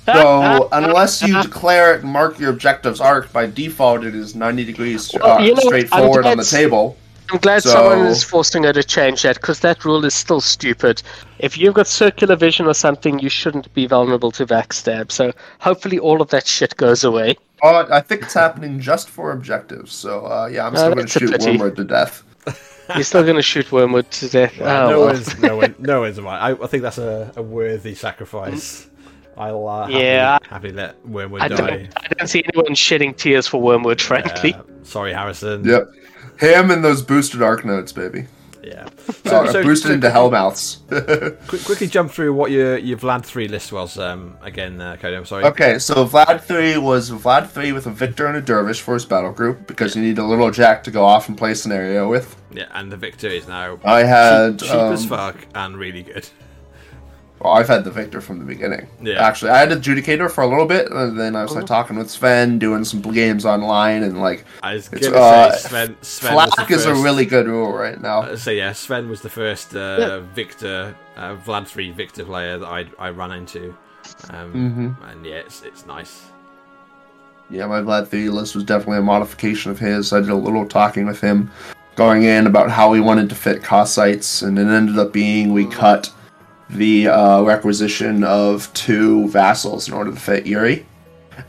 So unless you declare it and mark your objective's arc, by default it is 90 degrees Well, uh, you know, straight forward on the table. I'm glad So- someone is forcing her to change that because that rule is still stupid. If you've got circular vision or something, you shouldn't be vulnerable to backstab. So hopefully all of that shit goes away. Uh, I think it's happening just for objectives. So uh, yeah, I'm Oh, still going to shoot. Wormwood to death. You're still going to shoot Wormwood to death. Well, oh, no well. one's no one no one's right. I, I think that's a, a worthy sacrifice. I'll uh, happily, Yeah. happily let Wormwood I die. don't, I don't see anyone shedding tears for Wormwood, frankly. Uh, sorry, Harrison. Yep. Him and those boosted arc nodes, baby. Yeah. Uh, boosted into hellmouths. *laughs* Quick, quickly jump through what your your Vlad three list was um, again, uh, Cody. I'm sorry. Okay, so Vlad 3 was Vlad 3 with a Victor and a Dervish for his battle group because you need a little jack to go off and play scenario with. Yeah, and the Victor is now I had. cheap, cheap as um, fuck and really good. Well, I've had the Victor from the beginning. Yeah. Actually, I had Adjudicator for a little bit, and then I was like talking with Sven, doing some games online, and like I was It's, gonna uh, say Sven. Sven was the Flak is a really good rule right now. Uh, so yeah, Sven was the first uh, Victor, uh, Vlad three Victor player that I I ran into, um, Mm-hmm. and yeah, it's it's nice. Yeah, my Vlad 3 list was definitely a modification of his. I did a little talking with him, going in about how we wanted to fit Kossites, and it ended up being we cut the uh, requisition of two vassals in order to fit Yuri.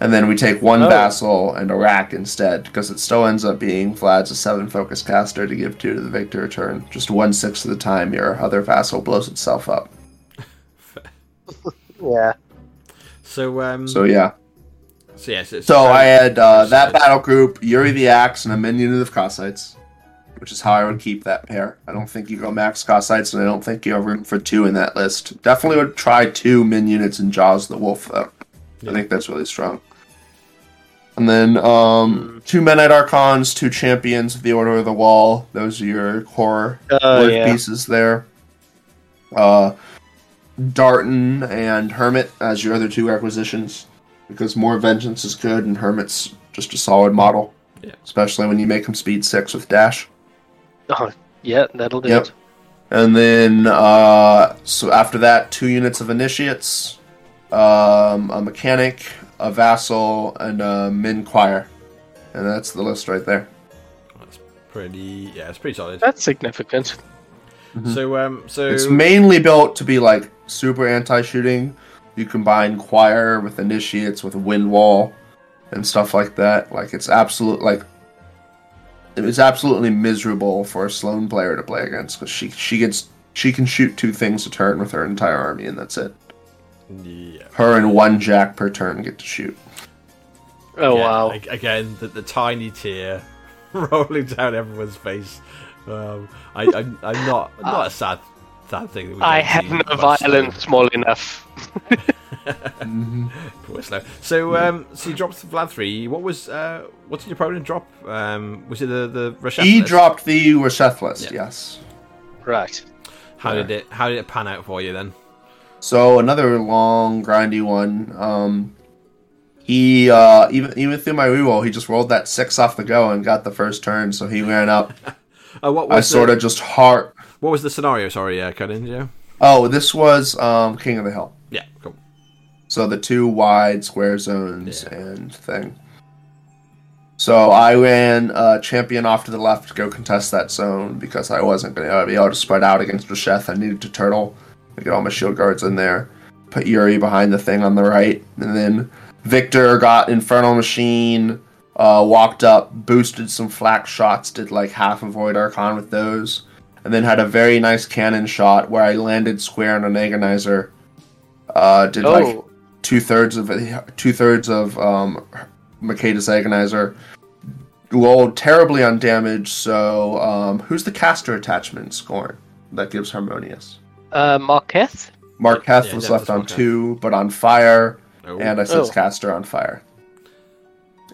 And then we take one Oh. vassal and a rack instead, because it still ends up being Vlad's a seven focus caster to give two to the victor turn. Just one sixth of the time your other vassal blows itself up. *laughs* Yeah. So um, So yeah. so yes, it's, So um, I had uh, that battle group, Yuri the Axe, and a minion of Kossites, which is how I would keep that pair. I don't think you go max Kossites, and I don't think you have room for two in that list. Definitely would try two min units in Jaws the Wolf, though. I think that's really strong. And then um, two Menite Archons, two Champions of the Order of the Wall. Those are your core work yeah. pieces there. Uh, Darton and Hermit as your other two acquisitions, because more Vengeance is good, and Hermit's just a solid model. Yeah. Especially when you make him speed six with dash. Oh, yeah, that'll do Yep. it. And then, uh, so after that, two units of initiates, um, a mechanic, a vassal, and a min choir. And that's the list right there. That's pretty. Yeah, it's pretty solid. That's significant. So um, so It's mainly built to be like super anti-shooting. You combine choir with initiates with wind wall and stuff like that. Like it's absolute like it's absolutely miserable for a Sloan player to play against because she she gets she can shoot two things a turn with her entire army and that's it. yeah. Her and one jack per turn get to shoot. Oh, Yeah, wow. ag- Again, the, the tiny tear *laughs* rolling down everyone's face. Um, I, I'm, I'm not not a sad sad thing. That we I don't have see no much violence small enough. Mm-hmm. *laughs* poor slow. So um, so you dropped Vlad three. What was uh, what did your opponent drop? Um, was it the the Rasheth He list? dropped the Rasheth list, Yeah. yes. Right. How did it How did it pan out for you then? So another long, grindy one. Um, he uh, even even through my reroll, he just rolled that six off the go and got the first turn. So he ran up. *laughs* What I was sort of just hard. What was the scenario? Sorry, uh, cut in, yeah. Oh, this was um, King of the Hill. Yeah, cool. So the two wide square zones Yeah. and thing. So I ran uh, champion off to the left to go contest that zone because I wasn't going to be able to spread out against Rasheth. I needed to turtle to get all my shield guards in there. Put Yuri behind the thing on the right, and then Victor got Infernal Machine, uh, walked up, boosted some flak shots, did like half a Void Archon with those, and then had a very nice cannon shot where I landed square on an Agonizer. Uh, did like two thirds of two thirds of um, Makeda's Agonizer. Rolled terribly on damage, so um, who's the caster attachment Skorne that gives Harmonious? uh, Marketh? Marketh Yeah, was left was on Marketh. two, but on fire, Oh, and I set Oh. caster on fire.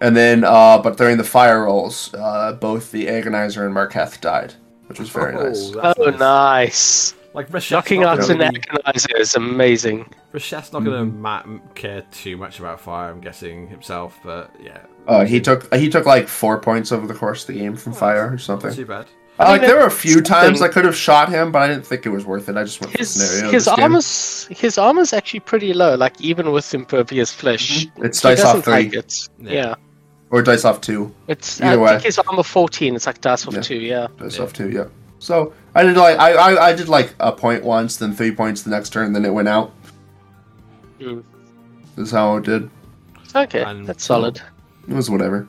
And then, uh, but during the fire rolls, uh, both the Agonizer and Marketh died, which was very Oh, nice. that's Oh, nice. nice. Like Rasheth's Knocking not out gonna an really- agonizer is amazing. Rasheth's not going to Mm-hmm. ma- care too much about fire. I'm guessing himself, but yeah. Uh, he took he took like four points over the course of the game from fire or Not something. too bad. Uh, I like there were a few something- times I could have shot him, but I didn't think it was worth it. I just went for His scenario. his this game. armor's his armor's actually pretty low. Like even with impervious flesh, It's he dice off doesn't three like it. Yeah. Yeah, or dice off two. it's Either I way. think his armor fourteen. It's like dice off Yeah. two. Yeah. Dice Yeah. off two, yeah. So I did like I, I I did like a point once, then three points the next turn, then it went out. Mm. This is how it did. Okay, And- that's solid. It was whatever.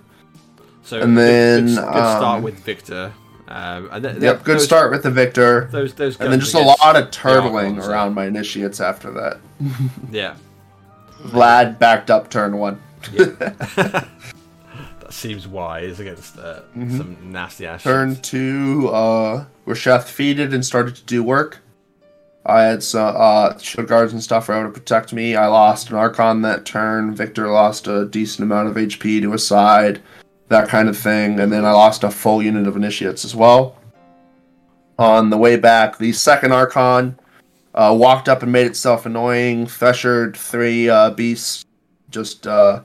So And good- then, good, good start um, with Victor. Um, and th- Yep, good those, start with the victor. Those those And then guns just a against lot of the turtling Archons, around my initiates after that. *laughs* Yeah, Vlad backed up turn one. that *laughs* *laughs* seems wise against uh, some nasty ass. Mm-hmm. Turn two, uh, Rasheth feeded and started to do work. I had some uh, shield guards and stuff around to protect me. I lost an Archon that turn. Victor lost a decent amount of HP to his side, that kind of thing. And then I lost a full unit of initiates as well. On the way back, the second Archon uh, walked up and made itself annoying, threshered three uh, beasts, just uh.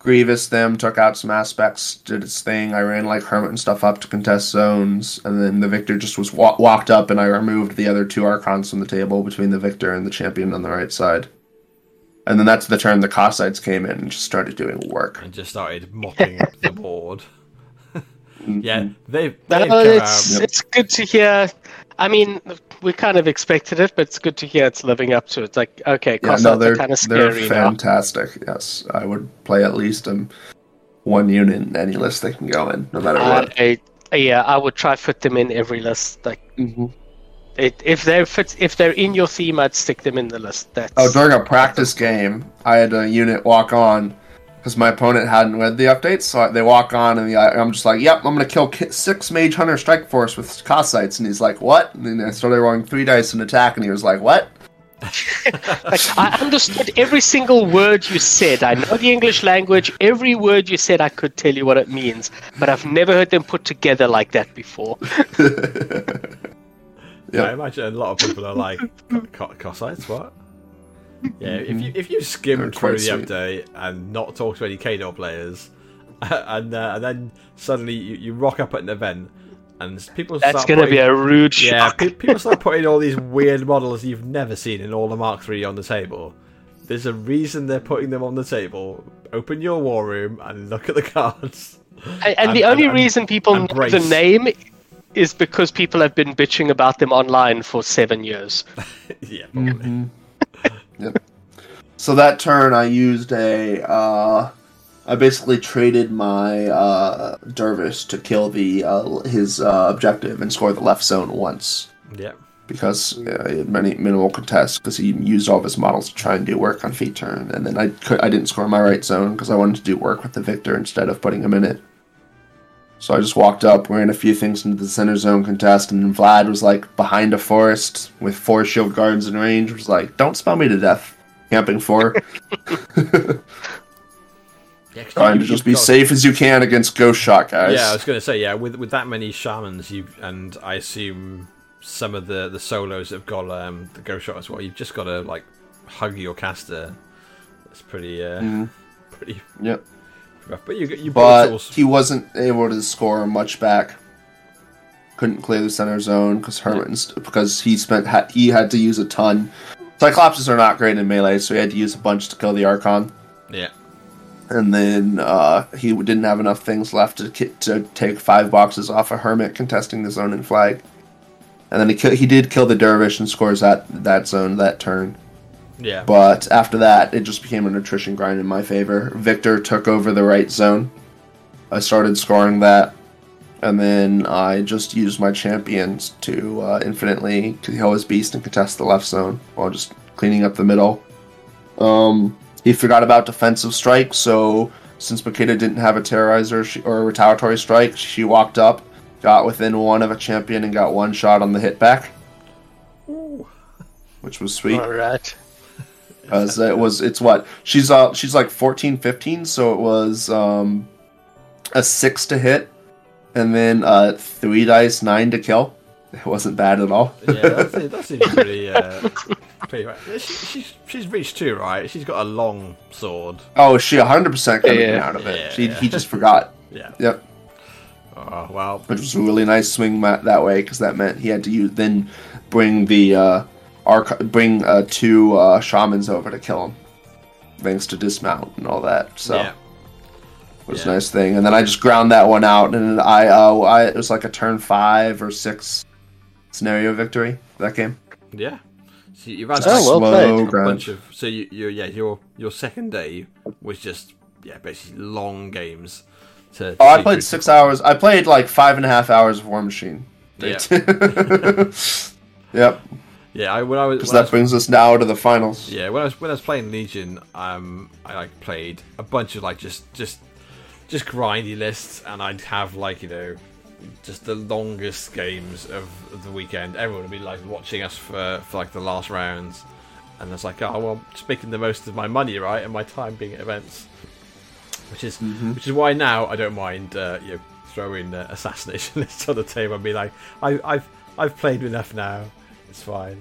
Grievous them, took out some aspects, did its thing. I ran like Hermit and stuff up to contest zones, and then the Victor just was wa- walked up, and I removed the other two Archons from the table between the Victor and the Champion on the right side. And then that's the turn the Kossites came in and just started doing work. and just started mopping up *laughs* the board. *laughs* Mm-hmm. yeah, they've, No, it's out. it's good to hear. I mean, we kind of expected it, but it's good to hear it's living up to it. It's like, okay, Yeah, no, they're kind of they're scary now. fantastic. Yes, I would play at least um, one unit in any list they can go in, no matter what. I, I, yeah, I would try fit them in every list. Like, Mm-hmm. it, if they're fit, if they're in your theme, I'd stick them in the list. That's Oh, during a practice game, I had a unit walk on because my opponent hadn't read the updates. So they walk on, and the, I'm just like, "Yep, I'm gonna kill ki- six Mage Hunter Strike Force with Kossites." And he's like, "What?" And then I started rolling three dice and attack, and he was like, "What?" *laughs* Like, I understood every single word you said. I know the English language. Every word you said, I could tell you what it means. But I've never heard them put together like that before. *laughs* Yeah, I imagine a lot of people are like, "Co- Kossites, what? *laughs* Yeah, if you if you skim through the sweet. update and not talk to any Khador players, *laughs* and uh, and then suddenly you, you rock up at an event and people That's start going to putting, be a rude yeah shock. pe- people start *laughs* putting all these weird models you've never seen in all the Mark III on the table. There's a reason they're putting them on the table. Open your war room and look at the cards. And, and the and- only and- reason people know the name is because people have been bitching about them online for seven years. yeah, probably. Mm-hmm. Yep. So that turn, I used a. Uh, I basically traded my uh, Dervish to kill the uh, his uh, objective and score the left zone once. Yeah. because uh, he had many minimal contests because he used all of his models to try and do work on feet turn, and then I could, I didn't score my right zone because I wanted to do work with the victor instead of putting him in it. So I just walked up, ran a few things into the center zone contest, and Vlad was like behind a forest with four shield guards in range. Was like, "Don't spell me to death." Camping four, *laughs* Yeah, trying to just be got- safe as you can against ghost shot guys. Yeah, I was going to say yeah. With with that many shamans, you and I assume some of the the solos have got um the ghost shot as well. You've just got to like hug your caster. It's pretty uh Mhm. pretty Yep. Rough. But you you but he wasn't able to score much back. Couldn't clear the center zone because Herman's because he spent ha- he had to use a ton. Cyclopses are not great in melee, so he had to use a bunch to kill the Archon. yeah. and then uh, he didn't have enough things left to to take five boxes off a hermit contesting the zone and flag. And then he ki- he did kill the dervish and scores that that zone that turn. Yeah. But after that, it just became a nutrition grind in my favor. Victor took over the right zone. I started scoring that, and then I just used my champions to uh, infinitely kill his beast and contest the left zone while just cleaning up the middle. Um, he forgot about defensive strike, so since Makeda didn't have a terrorizer she, or a retaliatory strike, she walked up, got within one of a champion, and got one shot on the hit back, which was sweet All right. Because it was it's what she's uh she's like 14 15 so it was um a six to hit and then uh three dice nine to kill it wasn't bad at all yeah, that's, *laughs* that seems pretty. Uh, pretty right. She, she's she's reached two, right? She's got a long sword. oh she 100% coming Yeah. out of it Yeah, she, yeah. he just forgot *laughs* Yeah. yep Oh well. which was a really nice swing mat that way because that meant he had to use then bring the uh arch- bring uh two uh shamans over to kill him thanks to dismount and all that so Yeah. was Yeah. a nice thing. And then I just ground that one out, and I, uh, I it was like a turn five or six scenario victory that game. Yeah. So you've had Oh, well Slow played. a bunch of. So you, you yeah your your second day was just yeah basically long games. To, Oh, I played through. six hours. I played like five and a half hours of War Machine. Yeah. *laughs* yep. Yeah, I, when I was, Because that was brings us now to the finals. Yeah, when I was when I was playing Legion, um, I like played a bunch of like just just just grindy lists, and I'd have like you know just the longest games of, the weekend. Everyone would be like watching us for for like the last rounds, and it's like, oh well, just making the most of my money, right, and my time being at events, which is which is why now I don't mind uh, you know throwing uh, assassination *laughs* lists on the table and be like, I, I've I've played enough now, it's fine.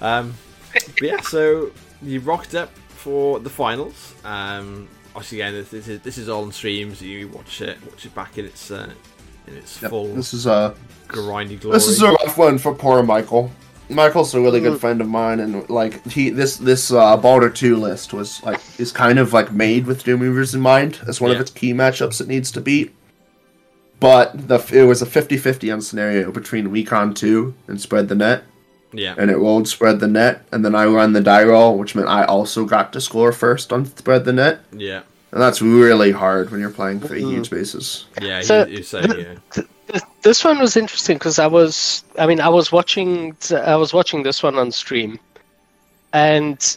Um, but yeah, so you rocked up for the finals. Um, obviously, again, this, this is this is all on stream, so you watch it watch it back in its uh, in its Yep. full This is a grindy glory. this is a rough one for poor Michael. Michael's a really good friend of mine, and like he this this uh, Baldur two list was like is kind of like made with Doom Reavers in mind as one of its key matchups it needs to beat. But the it was a 50-50 on scenario between Recon two and Spread the Net, yeah, and it rolled Spread the Net, and then I ran the die roll, which meant I also got to score first on Spread the Net, yeah, and that's really hard when you're playing three huge mm-hmm. bases. yeah. So- you, you say yeah, Th- This one was interesting because I was, I mean, I was watching, I was watching this one on stream, and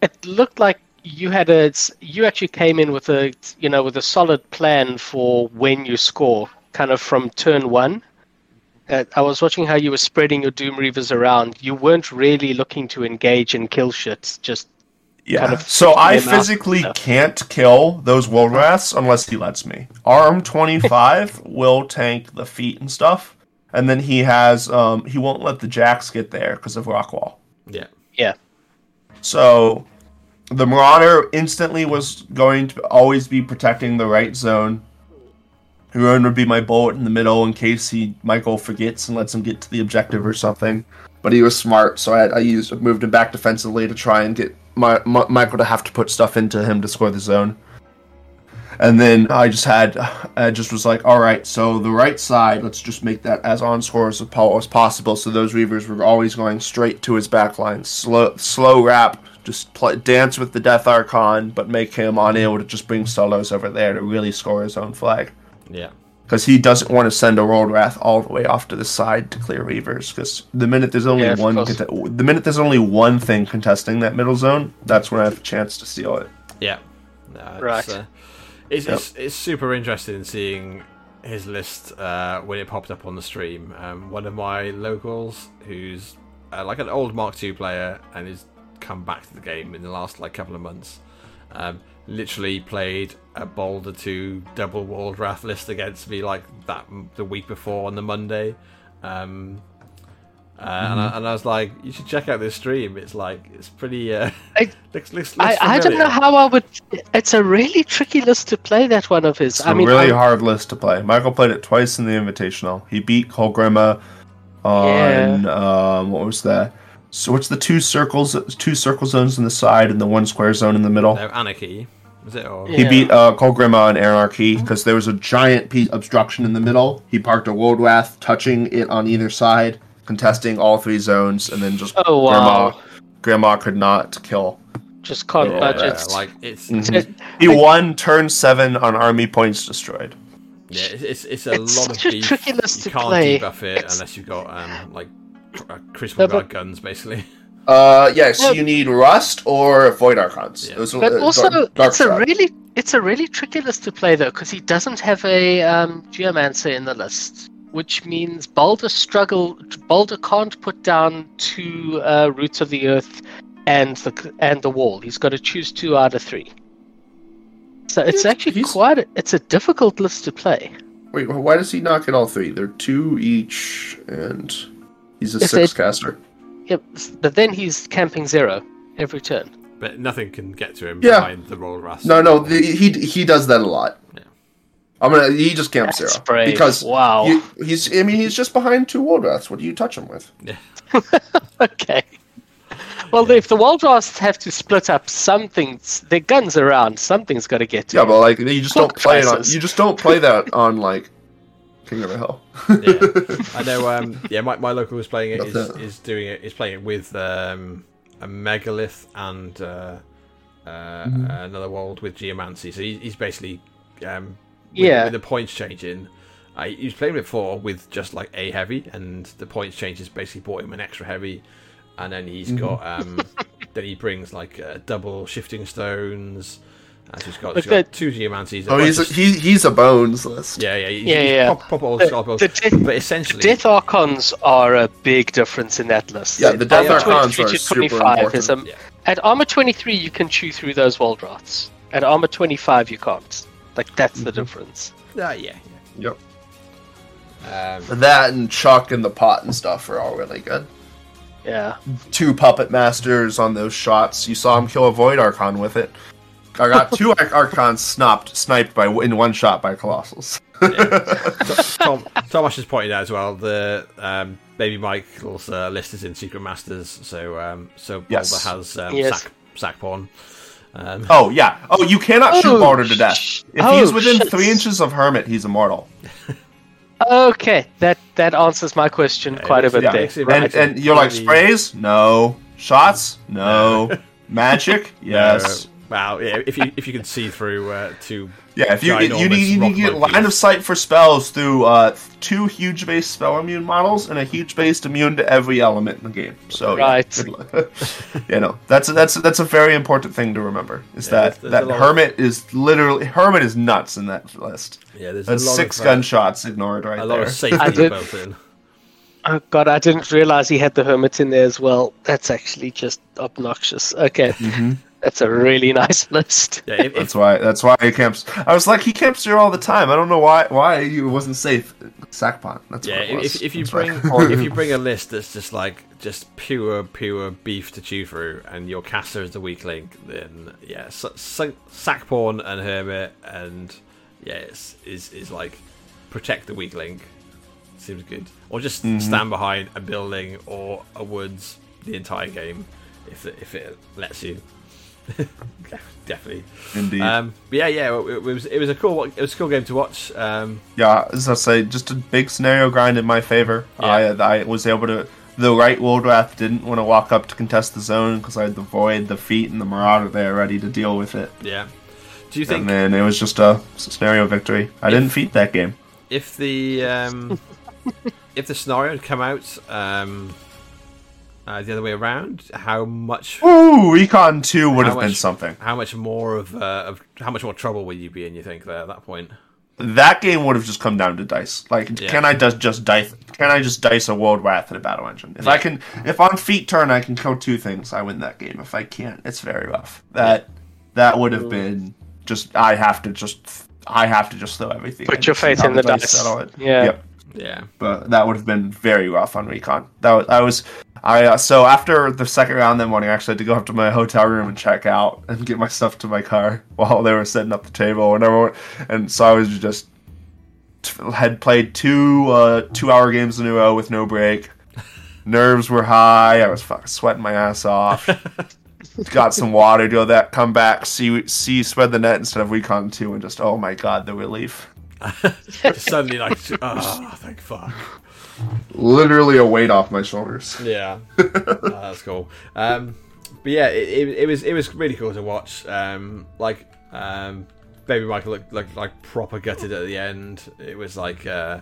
it looked like you had a, you actually came in with a, you know, with a solid plan for when you score, kind of from turn one. Uh, I was watching how you were spreading your Doom Reavers around. You weren't really looking to engage and kill shit. Just Yeah. kind of so I them out. physically can't kill those Woldwraths unless he lets me. Arm twenty five *laughs* will tank the feet and stuff, and then he has um he won't let the jacks get there because of Rockwall. yeah, yeah, So the Marauder instantly was going to always be protecting the right zone. Huron would be my bullet in the middle in case he Michael forgets and lets him get to the objective or something. But he was smart, so I, I used moved him back defensively to try and get my, my, Michael to have to put stuff into him to score the zone. And then I just had, I just was like, all right, so the right side, let's just make that as on score as, as possible. So those Reavers were always going straight to his back line, slow, slow wrap, just play, dance with the Death Archon, but make him unable to just bring solos over there to really score his own flag. Yeah, Because he doesn't want to send a Woldwrath all the way off to the side to clear Reavers. Because the minute there's only Yeah, one, course. cont- the minute there's only one thing contesting that middle zone, that's when I have a chance to steal it. yeah. No, it's, Right. Uh, it's, it's it's super interesting seeing his list uh, when it popped up on the stream. Um, one of my locals, who's uh, like an old Mark II player and has come back to the game in the last like couple of months, um, literally played a Baldur 2 double Woldwrath list against me like that the week before on the Monday. Um, uh, and, I, and I was like, you should check out this stream. It's like it's pretty. Uh, I- *laughs* looks, looks, I, looks I don't know how I would. It's a really tricky list to play. That one of his. It's I a mean, really I- hard list to play. Michael played it twice in the Invitational. He beat Cole Grima on um, what was that? So what's the two circles? Two circle zones in the side and the one square zone in the middle. No, Anarchy. Was it or He Yeah. beat uh, Cole Grima and Anarchy because there was a giant piece obstruction in the middle. He parked a Woldwrath, touching it on either side, contesting all three zones, and then just Oh, wow. Grandma, Grandma could not kill. Just can't Yeah, budget. like it's Mhm. It- He won turn seven on army points destroyed. yeah, it's it's, it's a It's lot of such a beef. tricky you can't play. debuff it It's- unless you've got um like cr- uh, No, crystal but- guns, basically. Uh, yes, Yeah. you need Rust or Void Archons. Yeah. Those But uh, also, dark, dark it's a Shroud. really it's a really tricky list to play though, because he doesn't have a um, Geomancer in the list, which means Baldur struggle. Baldur can't put down two uh, roots of the earth and the and the wall. He's got to choose two out of three. So it's actually he's- quite. A, it's a difficult list to play. Wait, why does he not get all three? They're two each, and he's a If six caster. Yep, but then he's camping zero every turn. But nothing can get to him Yeah. behind the roll rust. No, no, the, he he does that a lot. Yeah. I'm gonna. He just camps That's zero brave. because wow. you, he's. I mean, he's just behind two Woldwraths. What do you touch him with? Yeah. *laughs* Okay. Well, if the Woldwraths have to split up something, their guns around, something's got to get to Yeah, him. but like you just don't Clock play it on. You just don't play that on like King of the Hill. Yeah. *laughs* I know. Um, yeah, my, my local was playing it. Love Is, that. is doing it. Is playing it with um, a megalith and uh, uh, Mm-hmm. another world with geomancy. So he, he's basically um, with, Yeah. with the points changing. Uh, he was playing before with just like a heavy, and the points changes basically bought him an extra heavy, and then he's Mm-hmm. got um, then he brings like uh, double shifting stones. And so he's got, he's got at- two geomancies. a oh, bunch he's a, he, he's a bones list. yeah, yeah, he- Yeah, he's yeah. Pop, pop all The- scalpels. the death- but essentially, Death Archons are a big difference in that list. Yeah, the Death Archons Armor are to super 25 is important. a, Yeah. At Armor 23, you can chew through those Woldwraths. At Armor 25, you can't. Like, that's Mm-hmm. the difference. Uh, yeah, Yep. yeah. Um, That and Chuck and the pot and stuff are all really good. Yeah. Two puppet masters on those shots. You saw him kill a Void Archon with it. I got two Arch- Archons snapped, sniped by in one shot by Colossals. *laughs* Tom, Thomas has pointed out as well the um, baby Michael's uh, list is in Secret Masters, so um, so Baldur Yes. has um, Yes. sack sack pawn. Um, Oh yeah. Oh, you cannot shoot Oh, Baldur to death. sh- If oh, he's within shit. three inches of Hermit, he's immortal. Okay, that that answers my question quite a bit yeah, there. makes Right. And and you're like sprays? No. Shots? No. *laughs* Magic? Yes. Wow, yeah. If you if you can see through uh, two, Yeah, if you ginormous you need you need to get line of sight for spells through uh, two huge base spell immune models and a huge base immune to every element in the game. So Right. good luck. *laughs* you know that's that's that's a very important thing to remember is Yeah, that there's- there's that a lot of- hermit is literally hermit is nuts in that list. yeah, there's That's a lot six of, uh, gunshots ignored right there. a lot there. of safety built in. Oh god, I didn't realize he had the hermit in there as well. That's actually just obnoxious. Okay, Mhm. That's a really nice list. Yeah, if, That's why. That's why he camps. I was like, he camps here all the time. I don't know why. Why he wasn't safe. Sackpot. That's yeah, what it was. if, if you That's bring why. *laughs* if you bring a list that's just like just pure pure beef to chew through, and your caster is the weak link, then yeah, s- s- sack pawn and hermit, and yeah, it's, is is like protect the weak link. Seems good, or just Mm-hmm. stand behind a building or a woods the entire game, if it, if it lets you. *laughs* Definitely. Indeed. Um, but yeah, yeah, it, it was it was a cool it was a cool game to watch. Um, yeah, as I say, just a big scenario grind in my favor. Yeah. I I was able to. The right Woldwrath didn't want to walk up to contest the zone because I had the Void, the Feet, and the Marauder there ready to deal with it. yeah. Do you think And then it was just a scenario victory. I didn't feat that game. if the um, *laughs* if the scenario had come out um, uh, the other way around, how much Ooh, Recon 2 would How have been something. how much more of, uh, of how much more trouble would you be in? You think there at that point? That game would have just come down to dice. Like, Yeah. can I just just dice? Can I just dice a Woldwrath in a battle engine? If I can, if on feet turn I can kill two things, I win that game. If I can't, it's very rough. That that would have been just. I have to just. I have to just throw everything. Put in, your see faith in the dice. settle it. Yeah. Yep. Yeah, But that would have been very rough on recon. That was, I was. I uh, so after the second round that morning, I actually had to go up to my hotel room and check out and get my stuff to my car *laughs* while they were setting up the table and everyone. And so I was just had played two uh, two hour games in a row with no break. *laughs* Nerves were high. I was fucking sweating my ass off. got some water, do all that, come back, see see spread the net instead of recon two, and just oh my god, the relief. Just *laughs* suddenly like, oh, thank fuck. Literally a weight off my shoulders. Yeah, Oh, *laughs* that's cool. Um, but yeah, it, it, it was it was really cool to watch. Um, like, um, baby Michael looked, looked like proper gutted at the end. It was like, uh,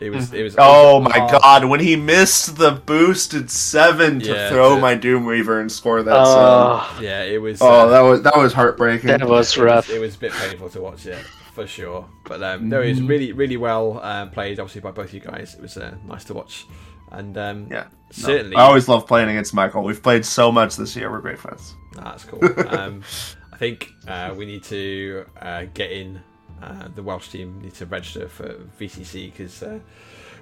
it was it was. Oh it my hard. god, when he missed the boosted seven to Yeah, throw to- my Doom Reaver and score that seven. Oh, Yeah, it was. Oh, uh, that was that was heartbreaking. that was it rough. Was, it was a bit painful to watch, yeah, for sure. But um, no, it was really, really well uh, played, obviously by both you guys. It was uh, nice to watch, and um, Yeah, no. certainly, I always love playing against Michael. We've played so much this year. We're great friends. Ah, that's cool. *laughs* um, I think uh, we need to uh, get in. Uh, the Welsh team need to register for VCC because uh,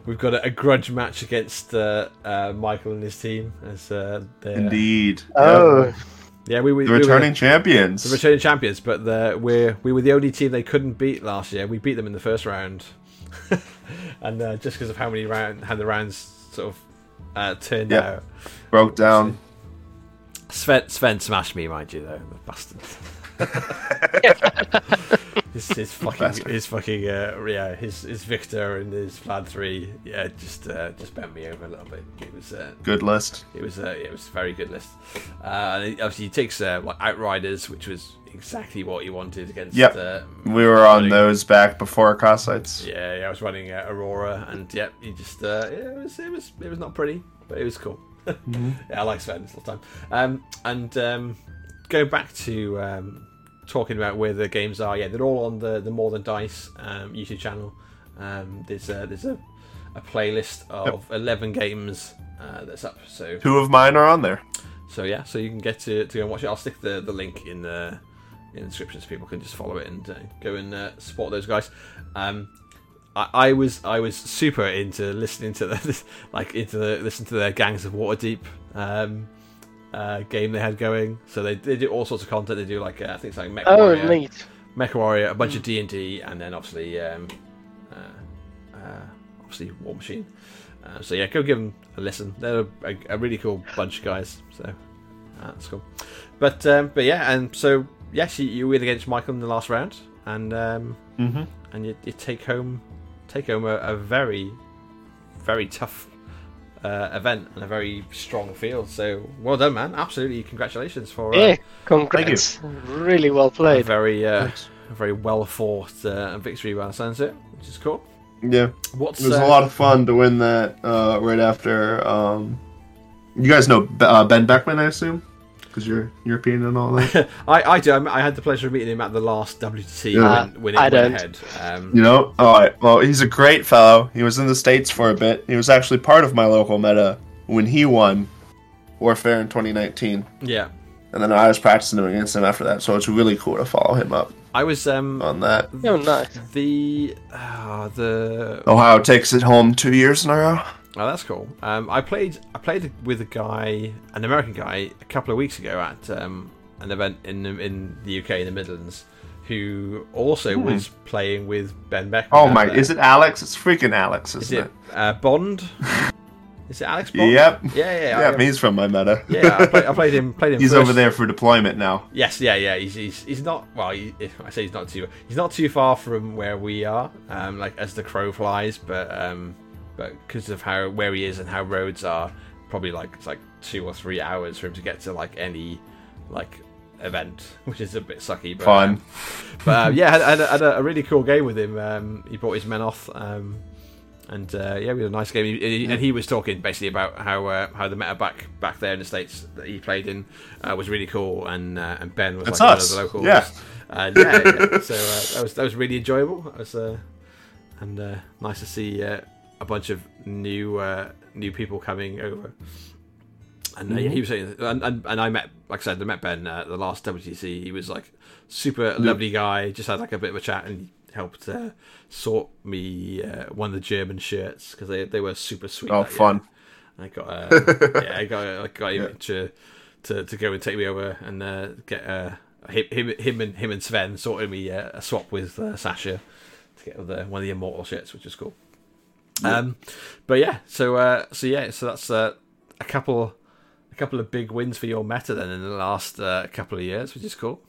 we've got a, a grudge match against uh, uh, Michael and his team. As uh, they're- Indeed. Oh, Yep. Yeah, we were the we were- returning champions. the returning champions, but the, we're we were the only team they couldn't beat last year. We beat them in the first round, *laughs* and uh, just because of how many round how the rounds sort of uh, turned out. Broke down. Sven Sven smashed me, mind you, though, the bastard. *laughs* *laughs* his, his fucking Bastard. his fucking uh, yeah his his Victor and his Vlad three yeah just uh, just bent me over a little bit. It was uh, Good list. it was uh, it was a very good list. Uh, and obviously he takes uh, like Outriders, which was exactly what he wanted against. Yep. Uh, We were on running- those back before Kossites. Yeah, yeah, I was running uh, Aurora, and yep, he just uh, yeah, it was it was it was not pretty, but it was cool. *laughs* yeah, I like spending this whole time. Um, and um, going back to um, talking about where the games are, yeah, they're all on the the More Than Dice um, YouTube channel. Um, there's a, there's a, a playlist of eleven games uh, that's up. So Two of mine are on there. so yeah, so you can get to, to go and watch it. I'll stick the, the link in the in the description so people can just follow it and uh, go and uh, support those guys. Um, I, I was I was super into listening to the *laughs* like into the listen to their Gangs of Waterdeep um, uh, game they had going. So they, they do all sorts of content. They do like uh, I think it's like Mech oh, Warrior, neat. Mecha Warrior, a bunch of D and D, and then obviously, um, uh, uh, obviously War Machine. Uh, so yeah, go give them a listen. They're a, a really cool bunch of guys. So uh, that's cool. But um, but yeah, and so yes, you, you win against Michael in the last round, and um, Mm-hmm. and you, you take home take home a, a very very tough uh, event and a very strong field. So well done, man! Absolutely, congratulations for uh, Yeah, congrats. Really well a played. very uh, a very well fought uh, victory by the sounds of it, which is cool. Yeah. What's It was uh, a lot of fun to win that uh, right after. Um, you guys know uh, Ben Beckman, I assume, because you're European and all that. *laughs* I, I do. I, I had the pleasure of meeting him at the last WTC Yeah. when, when it I went don't. ahead. Um, you know. All right. Well, he's a great fellow. He was in the states for a bit. He was actually part of my local meta when he won Warfare in 2019, yeah, and then I was practicing against him after that. So it's really cool to follow him up I was um, on that. Oh, nice. the uh, the Ohio takes it home two years in a row. Oh, that's cool. Um, I played I played with a guy, an American guy, a couple of weeks ago at um, an event in the- in the UK in the Midlands, who also was playing with Ben Beckman. Hmm. Oh there. Is it Alex? It's freaking Alex, Is isn't it uh, Bond? *laughs* Is it Alex? Bond? Yep. Yeah, yeah, Yeah, I, he's from my meta. yeah. I played, I played him. Played him. He's first. over there for deployment now. Yes, yeah, yeah. He's he's, he's not. Well, he, I say he's not too. He's not too far from where we are. Um, like as the crow flies, but um, but because of how where he is and how roads are, probably like it's like two or three hours for him to get to like any like event, *laughs* which is a bit sucky. But, Fun. um, but uh, yeah, had, had, a, had a really cool game with him. Um, he brought his men off. Um, and uh, yeah, we had a nice game. He, and he was talking basically about how uh, how the meta back back there in the states that he played in uh, was really cool, and uh, and Ben was like us. one of the locals. Yeah. And yeah, yeah. so uh, that was that was really enjoyable. That was uh, and uh, nice to see uh, a bunch of new uh, new people coming over. And uh, yeah, he was saying, and, and, and I met, like I said, I met Ben uh, at the last WTC. He was like super lovely guy. Just had like a bit of a chat and helped uh, sort me uh, one of the German shirts because they they were super sweet. Oh, fun. I got *laughs* uh, yeah, I got I got him to, to to go and take me over and uh, get uh, him, him him and him and Sven sorted me uh, a swap with uh, Sasha to get the, one of the immortal shirts, which is cool. Um, but yeah, so uh, so yeah, so that's uh, a couple a couple of big wins for your meta then in the last uh, couple of years, which is cool.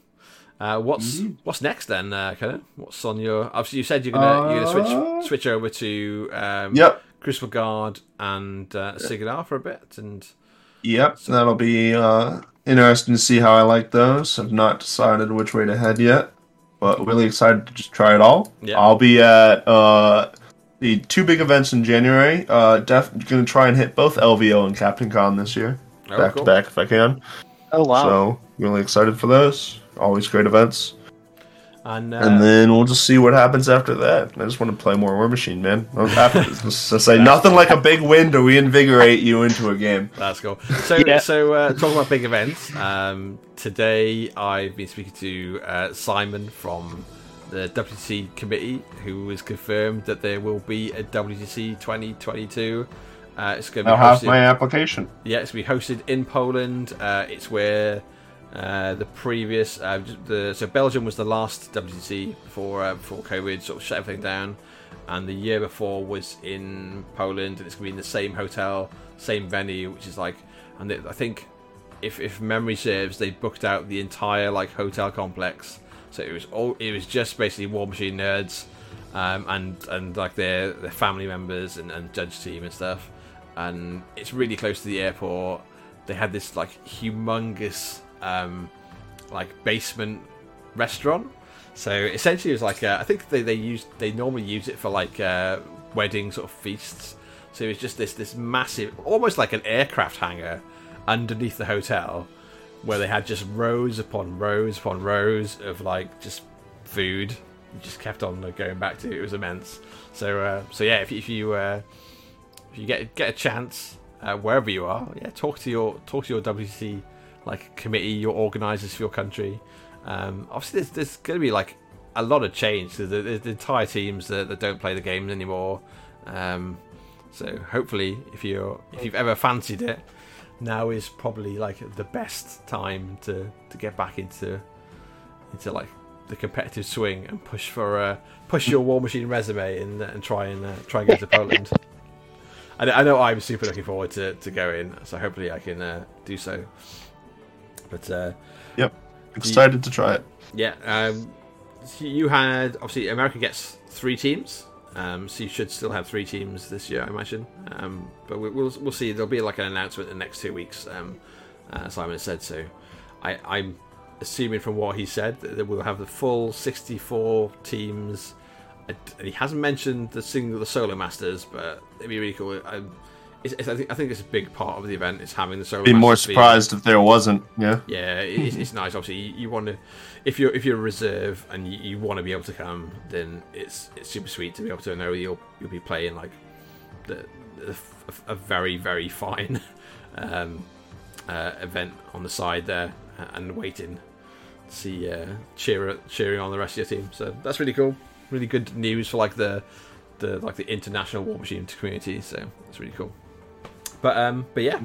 Uh, what's Mm-hmm. what's next then, uh, Conan? What's on your? Obviously, you said you're gonna you're gonna Uh, switch switch over to um, Yep. Crucible Guard and uh, Cygnar for a bit, and Yep. That'll be uh, interesting to see how I like those. I've not decided which way to head yet, but really excited to just try it all. Yeah. I'll be at uh, the two big events in January. Uh, def- gonna try and hit both LVO and Captain Con this year, oh, back cool. to back if I can. Oh wow! So really excited for those. Always great events. and, uh, and then we'll just see what happens after that. I just want to play more War Machine, man. *laughs* After, just say nothing like a big win to reinvigorate you into a game. That's cool. So, Yeah. so uh, talking about big events, um, today I've been speaking to uh, Simon from the WTC committee, who has confirmed that there will be a WTC 2022. Uh, it's going to I'll be have hosted. my application. Yeah, it's going to be hosted in Poland. Uh, it's where uh, the previous, uh, the so Belgium was the last WTC before uh, before COVID sort of shut everything down, and the year before was in Poland, and it's going to be in the same hotel, same venue, which is like, and it, I think if if memory serves, they booked out the entire like hotel complex, so it was all it was just basically War Machine nerds, um, and and like their their family members and, and judge team and stuff, and it's really close to the airport. They had this like humongous um, like basement restaurant. So essentially, it was like uh, I think they they used they normally use it for like uh, wedding sort of feasts. So it was just this this massive, almost like an aircraft hangar underneath the hotel, where they had just rows upon rows upon rows of like just food. You just kept on going back to. It was immense. So uh, so yeah, if, if you uh, if you get get a chance uh, wherever you are, yeah, talk to your talk to your WC like committee, your organisers for your country. Um, obviously, there's, there's going to be like a lot of change. There's, there's the entire teams that, that don't play the games anymore. Um, so hopefully, if you're if you've ever fancied it, now is probably like the best time to, to get back into into like the competitive swing and push for uh, push your War Machine resume and and try and uh, try and go to Poland. *laughs* I, I know I'm super looking forward to, to going, so hopefully I can uh, do so. But uh, Yep. Excited to try it. yeah, um, so you had obviously America gets three teams, um, so you should still have three teams this year, I imagine. Um, but we, we'll we'll see. There'll be like an announcement in the next two weeks. Um, uh, Simon said so. I, I'm assuming from what he said that we'll have the full 64 teams. And he hasn't mentioned the single, the solo masters, but it'd be really cool. I, it's, it's, I, think, I think it's a big part of the event is having the solo. Be more surprised if there wasn't. Yeah. yeah, it's, it's nice. Obviously, you, you want to, if you're if you're a reserve and you, you want to be able to come, then it's it's super sweet to be able to know you'll you'll be playing like the, the a very very fine *laughs* um, uh, event on the side there and waiting to see uh, cheer cheering on the rest of your team. So that's really cool. Really good news for like the the like the international War Machine community. So it's really cool. But um, but yeah,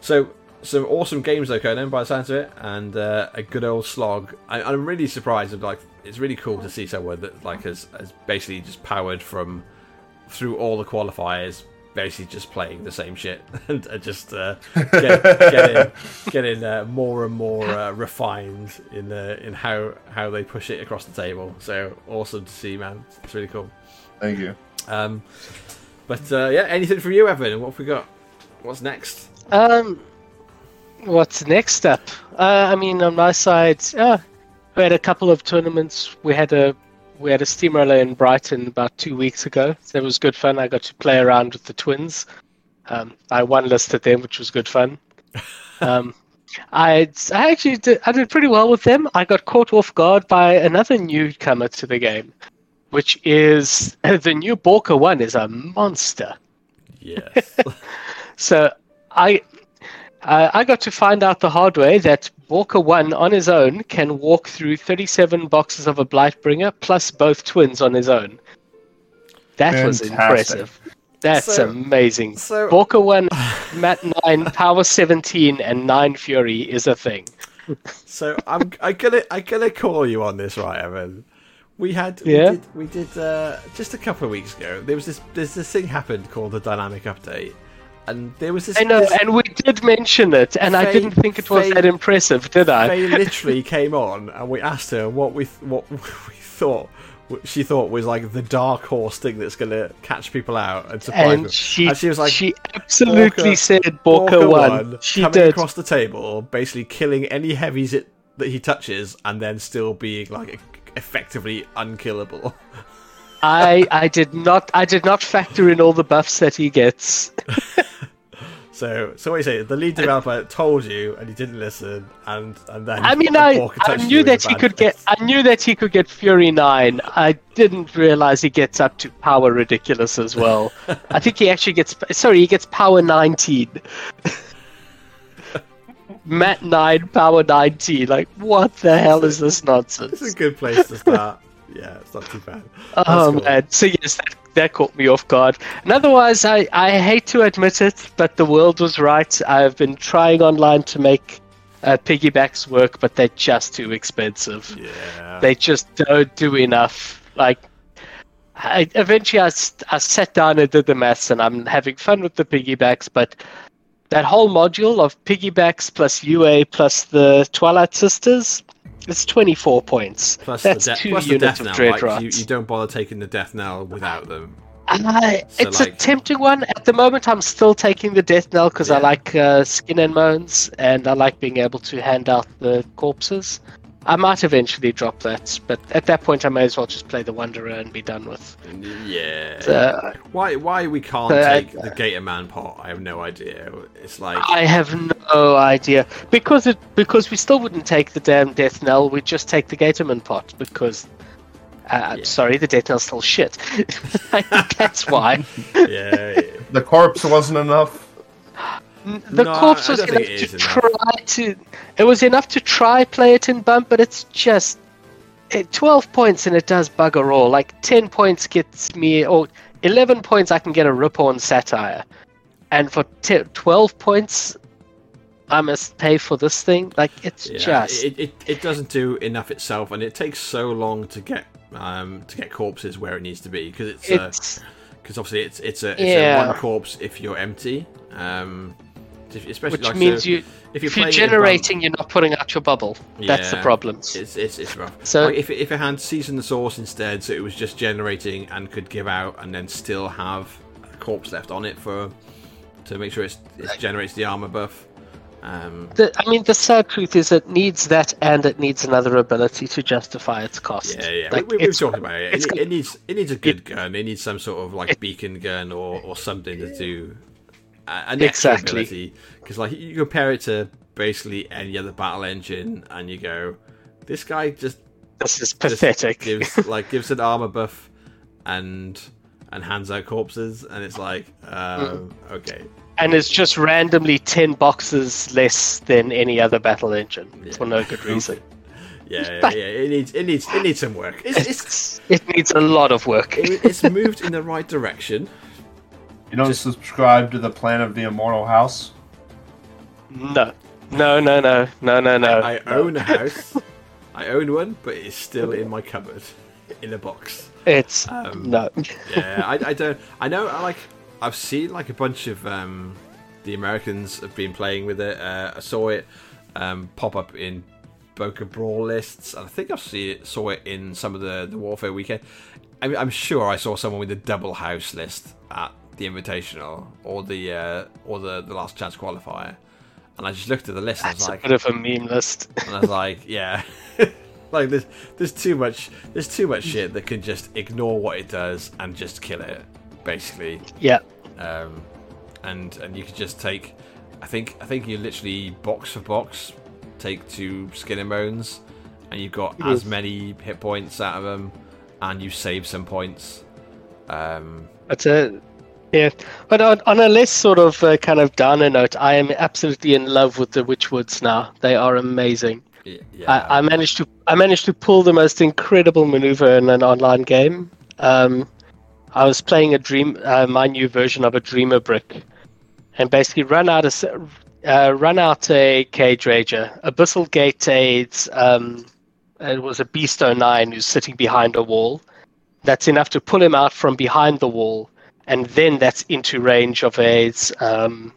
so some awesome games though, Conan, by the sounds of it, and uh, a good old slog. I, I'm really surprised. Like, it's really cool to see someone that like has, has basically just powered from through all the qualifiers, basically just playing the same shit *laughs* and uh, just uh, get, getting getting uh, more and more uh, refined in in how how they push it across the table. So awesome to see, man. It's really cool. Thank you. Um, but uh, yeah, anything from you, Evan? What have we got? What's next? Um, what's next up? Uh, I mean, on my side, uh, we had a couple of tournaments. We had a we had a steamroller in Brighton about two weeks ago. So it was good fun. I got to play around with the twins. Um, I one listed them, which was good fun. *laughs* Um, I I actually did, I did pretty well with them. I got caught off guard by another newcomer to the game, which is *laughs* the new Borka one is a monster. Yes. *laughs* So I uh, I got to find out the hard way that Borka One on his own can walk through 37 boxes of a Blightbringer plus both twins on his own. That was impressive. That's So- amazing. so- Borka One, Mat Nine, Power 17, and Nine Fury is a thing. So I'm I gonna I gonna call you on this, right, Evan? We had Yeah? we did, we did uh, just a couple of weeks ago. There was this there's this thing happened called the dynamic update, and there was this. I know, this- and we did mention it, and I didn't think it was Faye- that impressive, did I? Faye *laughs* literally came on, and we asked her what we what *laughs* we thought. what She thought was like the dark horse thing that's going to catch people out and surprise them. and she, and she was like, she absolutely Borka- said Borka Borka won. She coming did. across the table, basically killing any heavies it, that he touches, and then still being like effectively unkillable. *laughs* I I did not I did not factor in all the buffs that he gets. *laughs* So, so what you say? The lead developer told you, and he didn't listen, and and then I mean, I, I knew that he could get. I knew that he could get Fury nine. I didn't realize he gets up to power ridiculous as well. I think he actually gets sorry he gets power nineteen. *laughs* Matt nine power nineteen. Like what the hell is this nonsense? It's a good place to start. Yeah, it's not too bad. Oh cool. man! So yes, that, that caught me off guard. And otherwise, I I hate to admit it, but the world was right. I've been trying online to make uh, piggybacks work, but they're just too expensive. Yeah. They just don't do enough. Like, I, eventually, I, I sat down and did the maths, and I'm having fun with the piggybacks, but. That whole module of piggybacks plus UA plus the Twilight Sisters, it's 24 points. Plus That's the, de- two plus the units death of knell. dread Like, you, you don't bother taking the death knell without them. I, So, it's a like- tempting one. At the moment, I'm still taking the death knell because I Yeah. like uh, skin and moans, and I like being able to hand out the corpses. I might eventually drop that, but at that point, I may as well just play the Wanderer and be done with. Yeah. Uh, why why we can't uh, take the Gator Man pot? I have no idea. It's like I have no idea because it because we still wouldn't take the damn death knell. We'd just take the Gatorman pot because. Uh, Yeah. Sorry, the death knell's still shit. *laughs* That's why. *laughs* yeah, yeah. The corpse wasn't enough. *laughs* The No, corpse was enough to enough. try to. It was enough to try play it in bump, but it's just it, twelve points and it does bugger all. Like ten points gets me, or eleven points I can get a rip on satire, and for t- twelve points, I must pay for this thing. Like it's Yeah, just it, it, it doesn't do enough itself, and it takes so long to get um to get corpses where it needs to be because it's because obviously it's it's a it's Yeah. a one corpse if you're empty. Um, especially which like, means so you if you're, if you're it in bump- generating, you're not putting out your bubble. That's the problem. It's it's, it's rough. So- like if it, if it had season the source instead, so it was just generating and could give out, and then still have a corpse left on it for to make sure it's, it generates the armor buff. Um, The, I mean, the sad truth is it needs that, and it needs another ability to justify its cost. yeah, yeah, Like, we, we've talked about it. It, it needs it needs a good gun. It needs some sort of like beacon gun or, or something to do an Exactly. ability. Because like you compare it to basically any other battle engine, and you go, this guy just This is just pathetic. gives *laughs* like gives an armor buff and and hands out corpses and it's like um, okay and it's just randomly 10 boxes less than any other battle engine for no good reason. *laughs* yeah yeah, yeah it needs it needs it needs some work it's, it's It's, *laughs* it needs a lot of work. it- it's moved in the right direction You don't subscribe to the plan of the Immortal House. No. No, no, no, no, no, no. i own a *laughs* house i own one but it's still in my cupboard in a box It's Um, no. yeah I, I don't i know I like i've seen like a bunch of um the americans have been playing with it uh, i saw it um pop up in Boca Brawl lists, and I think I see it, saw it in some of the, the Warfare weekend. I mean, I'm sure I saw someone with a double house list at the Invitational or the uh, or the, the Last Chance qualifier, and I just looked at the list and I was It's a bit of a meme list. and I was like, *laughs* yeah, *laughs* like there's there's too much there's too much shit that can just ignore what it does and just kill it, basically. yeah. Um, and and you could just take, I think I think you literally box for box take two skin and bones, and you've got It as is. many hit points out of them, and you save some points. Um, But uh, yeah, but on, on a less sort of uh, kind of downer note, I am absolutely in love with the Witchwoods now. They are amazing. yeah, I, I managed to I managed to pull the most incredible maneuver in an online game. Um, I was playing a dream, uh, my new version of a Dreamer brick, and basically run out a uh, run out a cage rager, abyssal gate aids. Um, it was a beast 09 who's sitting behind a wall. That's enough to pull him out from behind the wall and then that's into range of a um,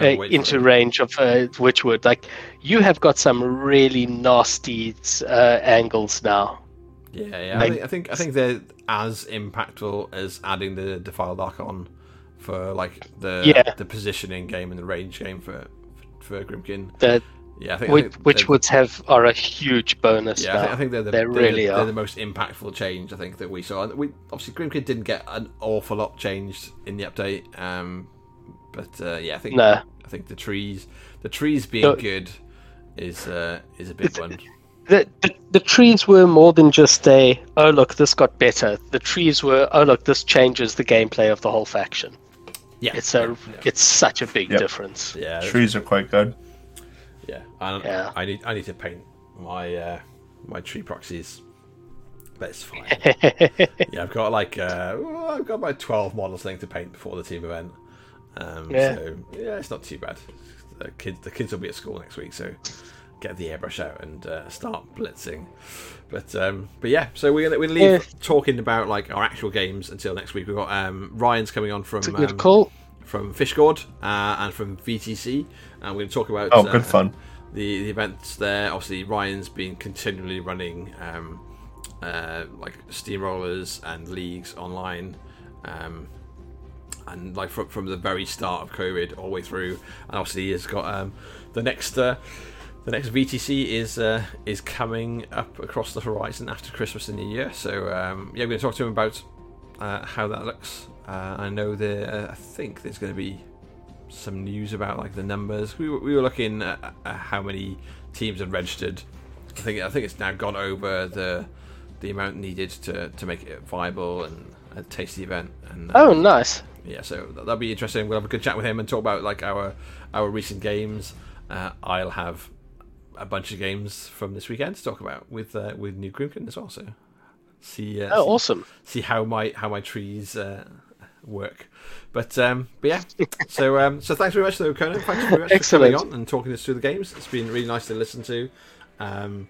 uh, into for range of uh, Witchwood. Like you have got some really nasty uh, angles now. Yeah, yeah. I Like- think, I think I think they're as impactful as adding the defiled archon for like the Yeah. the positioning game and the range game for for Grymkin. The Yeah, I think, I Witch, think they're- have are a huge bonus Yeah, I think, I think they're the They they're really the, are. They're the most impactful change I think that we saw. And we obviously Grymkin didn't get an awful lot changed in the update, um, but uh, yeah, I think No. I think the trees the trees being No. good is uh, is a big It's- one. the, the the trees were more than just a oh look this got better. The trees were oh look this changes the gameplay of the whole faction. Yeah, It's a yeah, it's such a big Yep. difference. yeah, Trees are quite good. Yeah. And Yeah. I need I need to paint my uh, my tree proxies. But it's fine. *laughs* yeah, I've got like uh, I've got about twelve models thing to paint before the team event. Um, Yeah. So yeah, it's not too bad. The kids, the kids will be at school next week, so get the airbrush out and uh, start blitzing. But um, but yeah, so we're gonna, we're gonna leave Yeah. talking about like our actual games until next week. We've got um, Ryan's coming on from It's a good um, call. From Fishgourd uh, and from VTC, and we're going to talk about Oh, uh, good fun. the, the events there. Obviously, Ryan's been continually running um, uh, like steamrollers and leagues online, um, and like from from the very start of COVID all the way through. And obviously, he's got um, the next. Uh, the next VTC is uh, is coming up across the horizon after Christmas and New Year. So um, yeah, we're going to talk to him about uh, how that looks. Uh, I know there. Uh, I think there's going to be some news about like the numbers. We were, we were looking at, at how many teams had registered. I think I think it's now gone over the the amount needed to, to make it viable and a tasty event. And Oh, um, nice. yeah, so that- that'll be interesting. We'll have a good chat with him and talk about like our our recent games. Uh, I'll have a bunch of games from this weekend to talk about with uh, with New Grymkin as well. So see, uh, Oh, see, awesome. see how my how my trees uh, work. But um, but yeah, so um, so thanks very much, though, Conan. Thanks very much for coming on and talking us through the games. It's been really nice to listen to, um,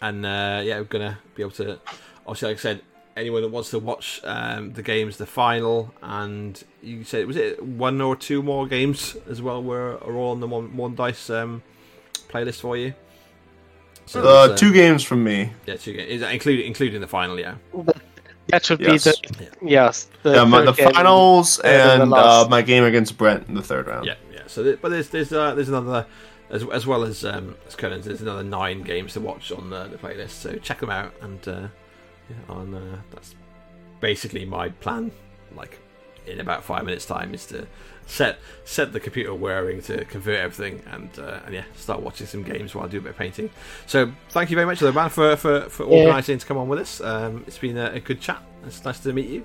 and uh, yeah, we're gonna be able to. Obviously, like I said, anyone that wants to watch um, the games, the final, and you said was it one or two more games as well? Were are all on the one, one dice um, playlist for you. So Uh, there's, two games from me. yeah, two games, including including the final, yeah. That should Yes. be the yes. The, Yeah, my, the finals and then the uh, my game against Brent in the third round. Yeah, yeah. So, there, but there's there's uh, there's another as as well as um, as Conan's. There's another nine games to watch on the, the playlist. So check them out, and uh, yeah, on uh, that's basically my plan. Like in about five minutes' time, is to set set the computer whirring to convert everything, and uh, and yeah, start watching some games while I do a bit of painting. So thank you very much, though, man, for for, for Yeah. organising to come on with us. Um, it's been a, a good chat. It's nice to meet you.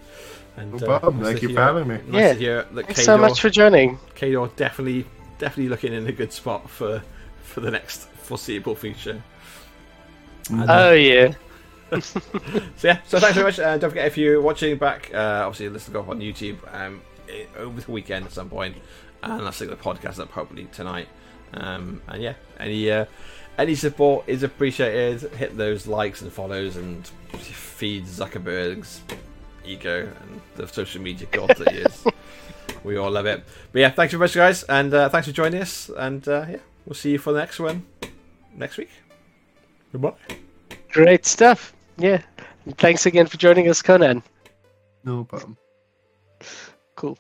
And, No problem. nice Thank to you for having me. Nice Yeah. to hear that Thanks so much for joining. Khador definitely definitely looking in a good spot for for the next foreseeable future. And, uh, Oh yeah. *laughs* *laughs* so yeah, so thanks very much. Uh, don't forget if you're watching back, uh, obviously listen to go on YouTube um, i over the weekend at some point, and I'll stick the podcast up probably tonight. Um, and yeah, any uh, any support is appreciated. Hit those likes and follows and feed Zuckerberg's ego and the social media god that he is. *laughs* we all love it. But yeah, thanks very much, guys, and uh, thanks for joining us. And uh, yeah, we'll see you for the next one next week. Goodbye. Great stuff. Yeah. Thanks again for joining us, Conan. No problem. Cool.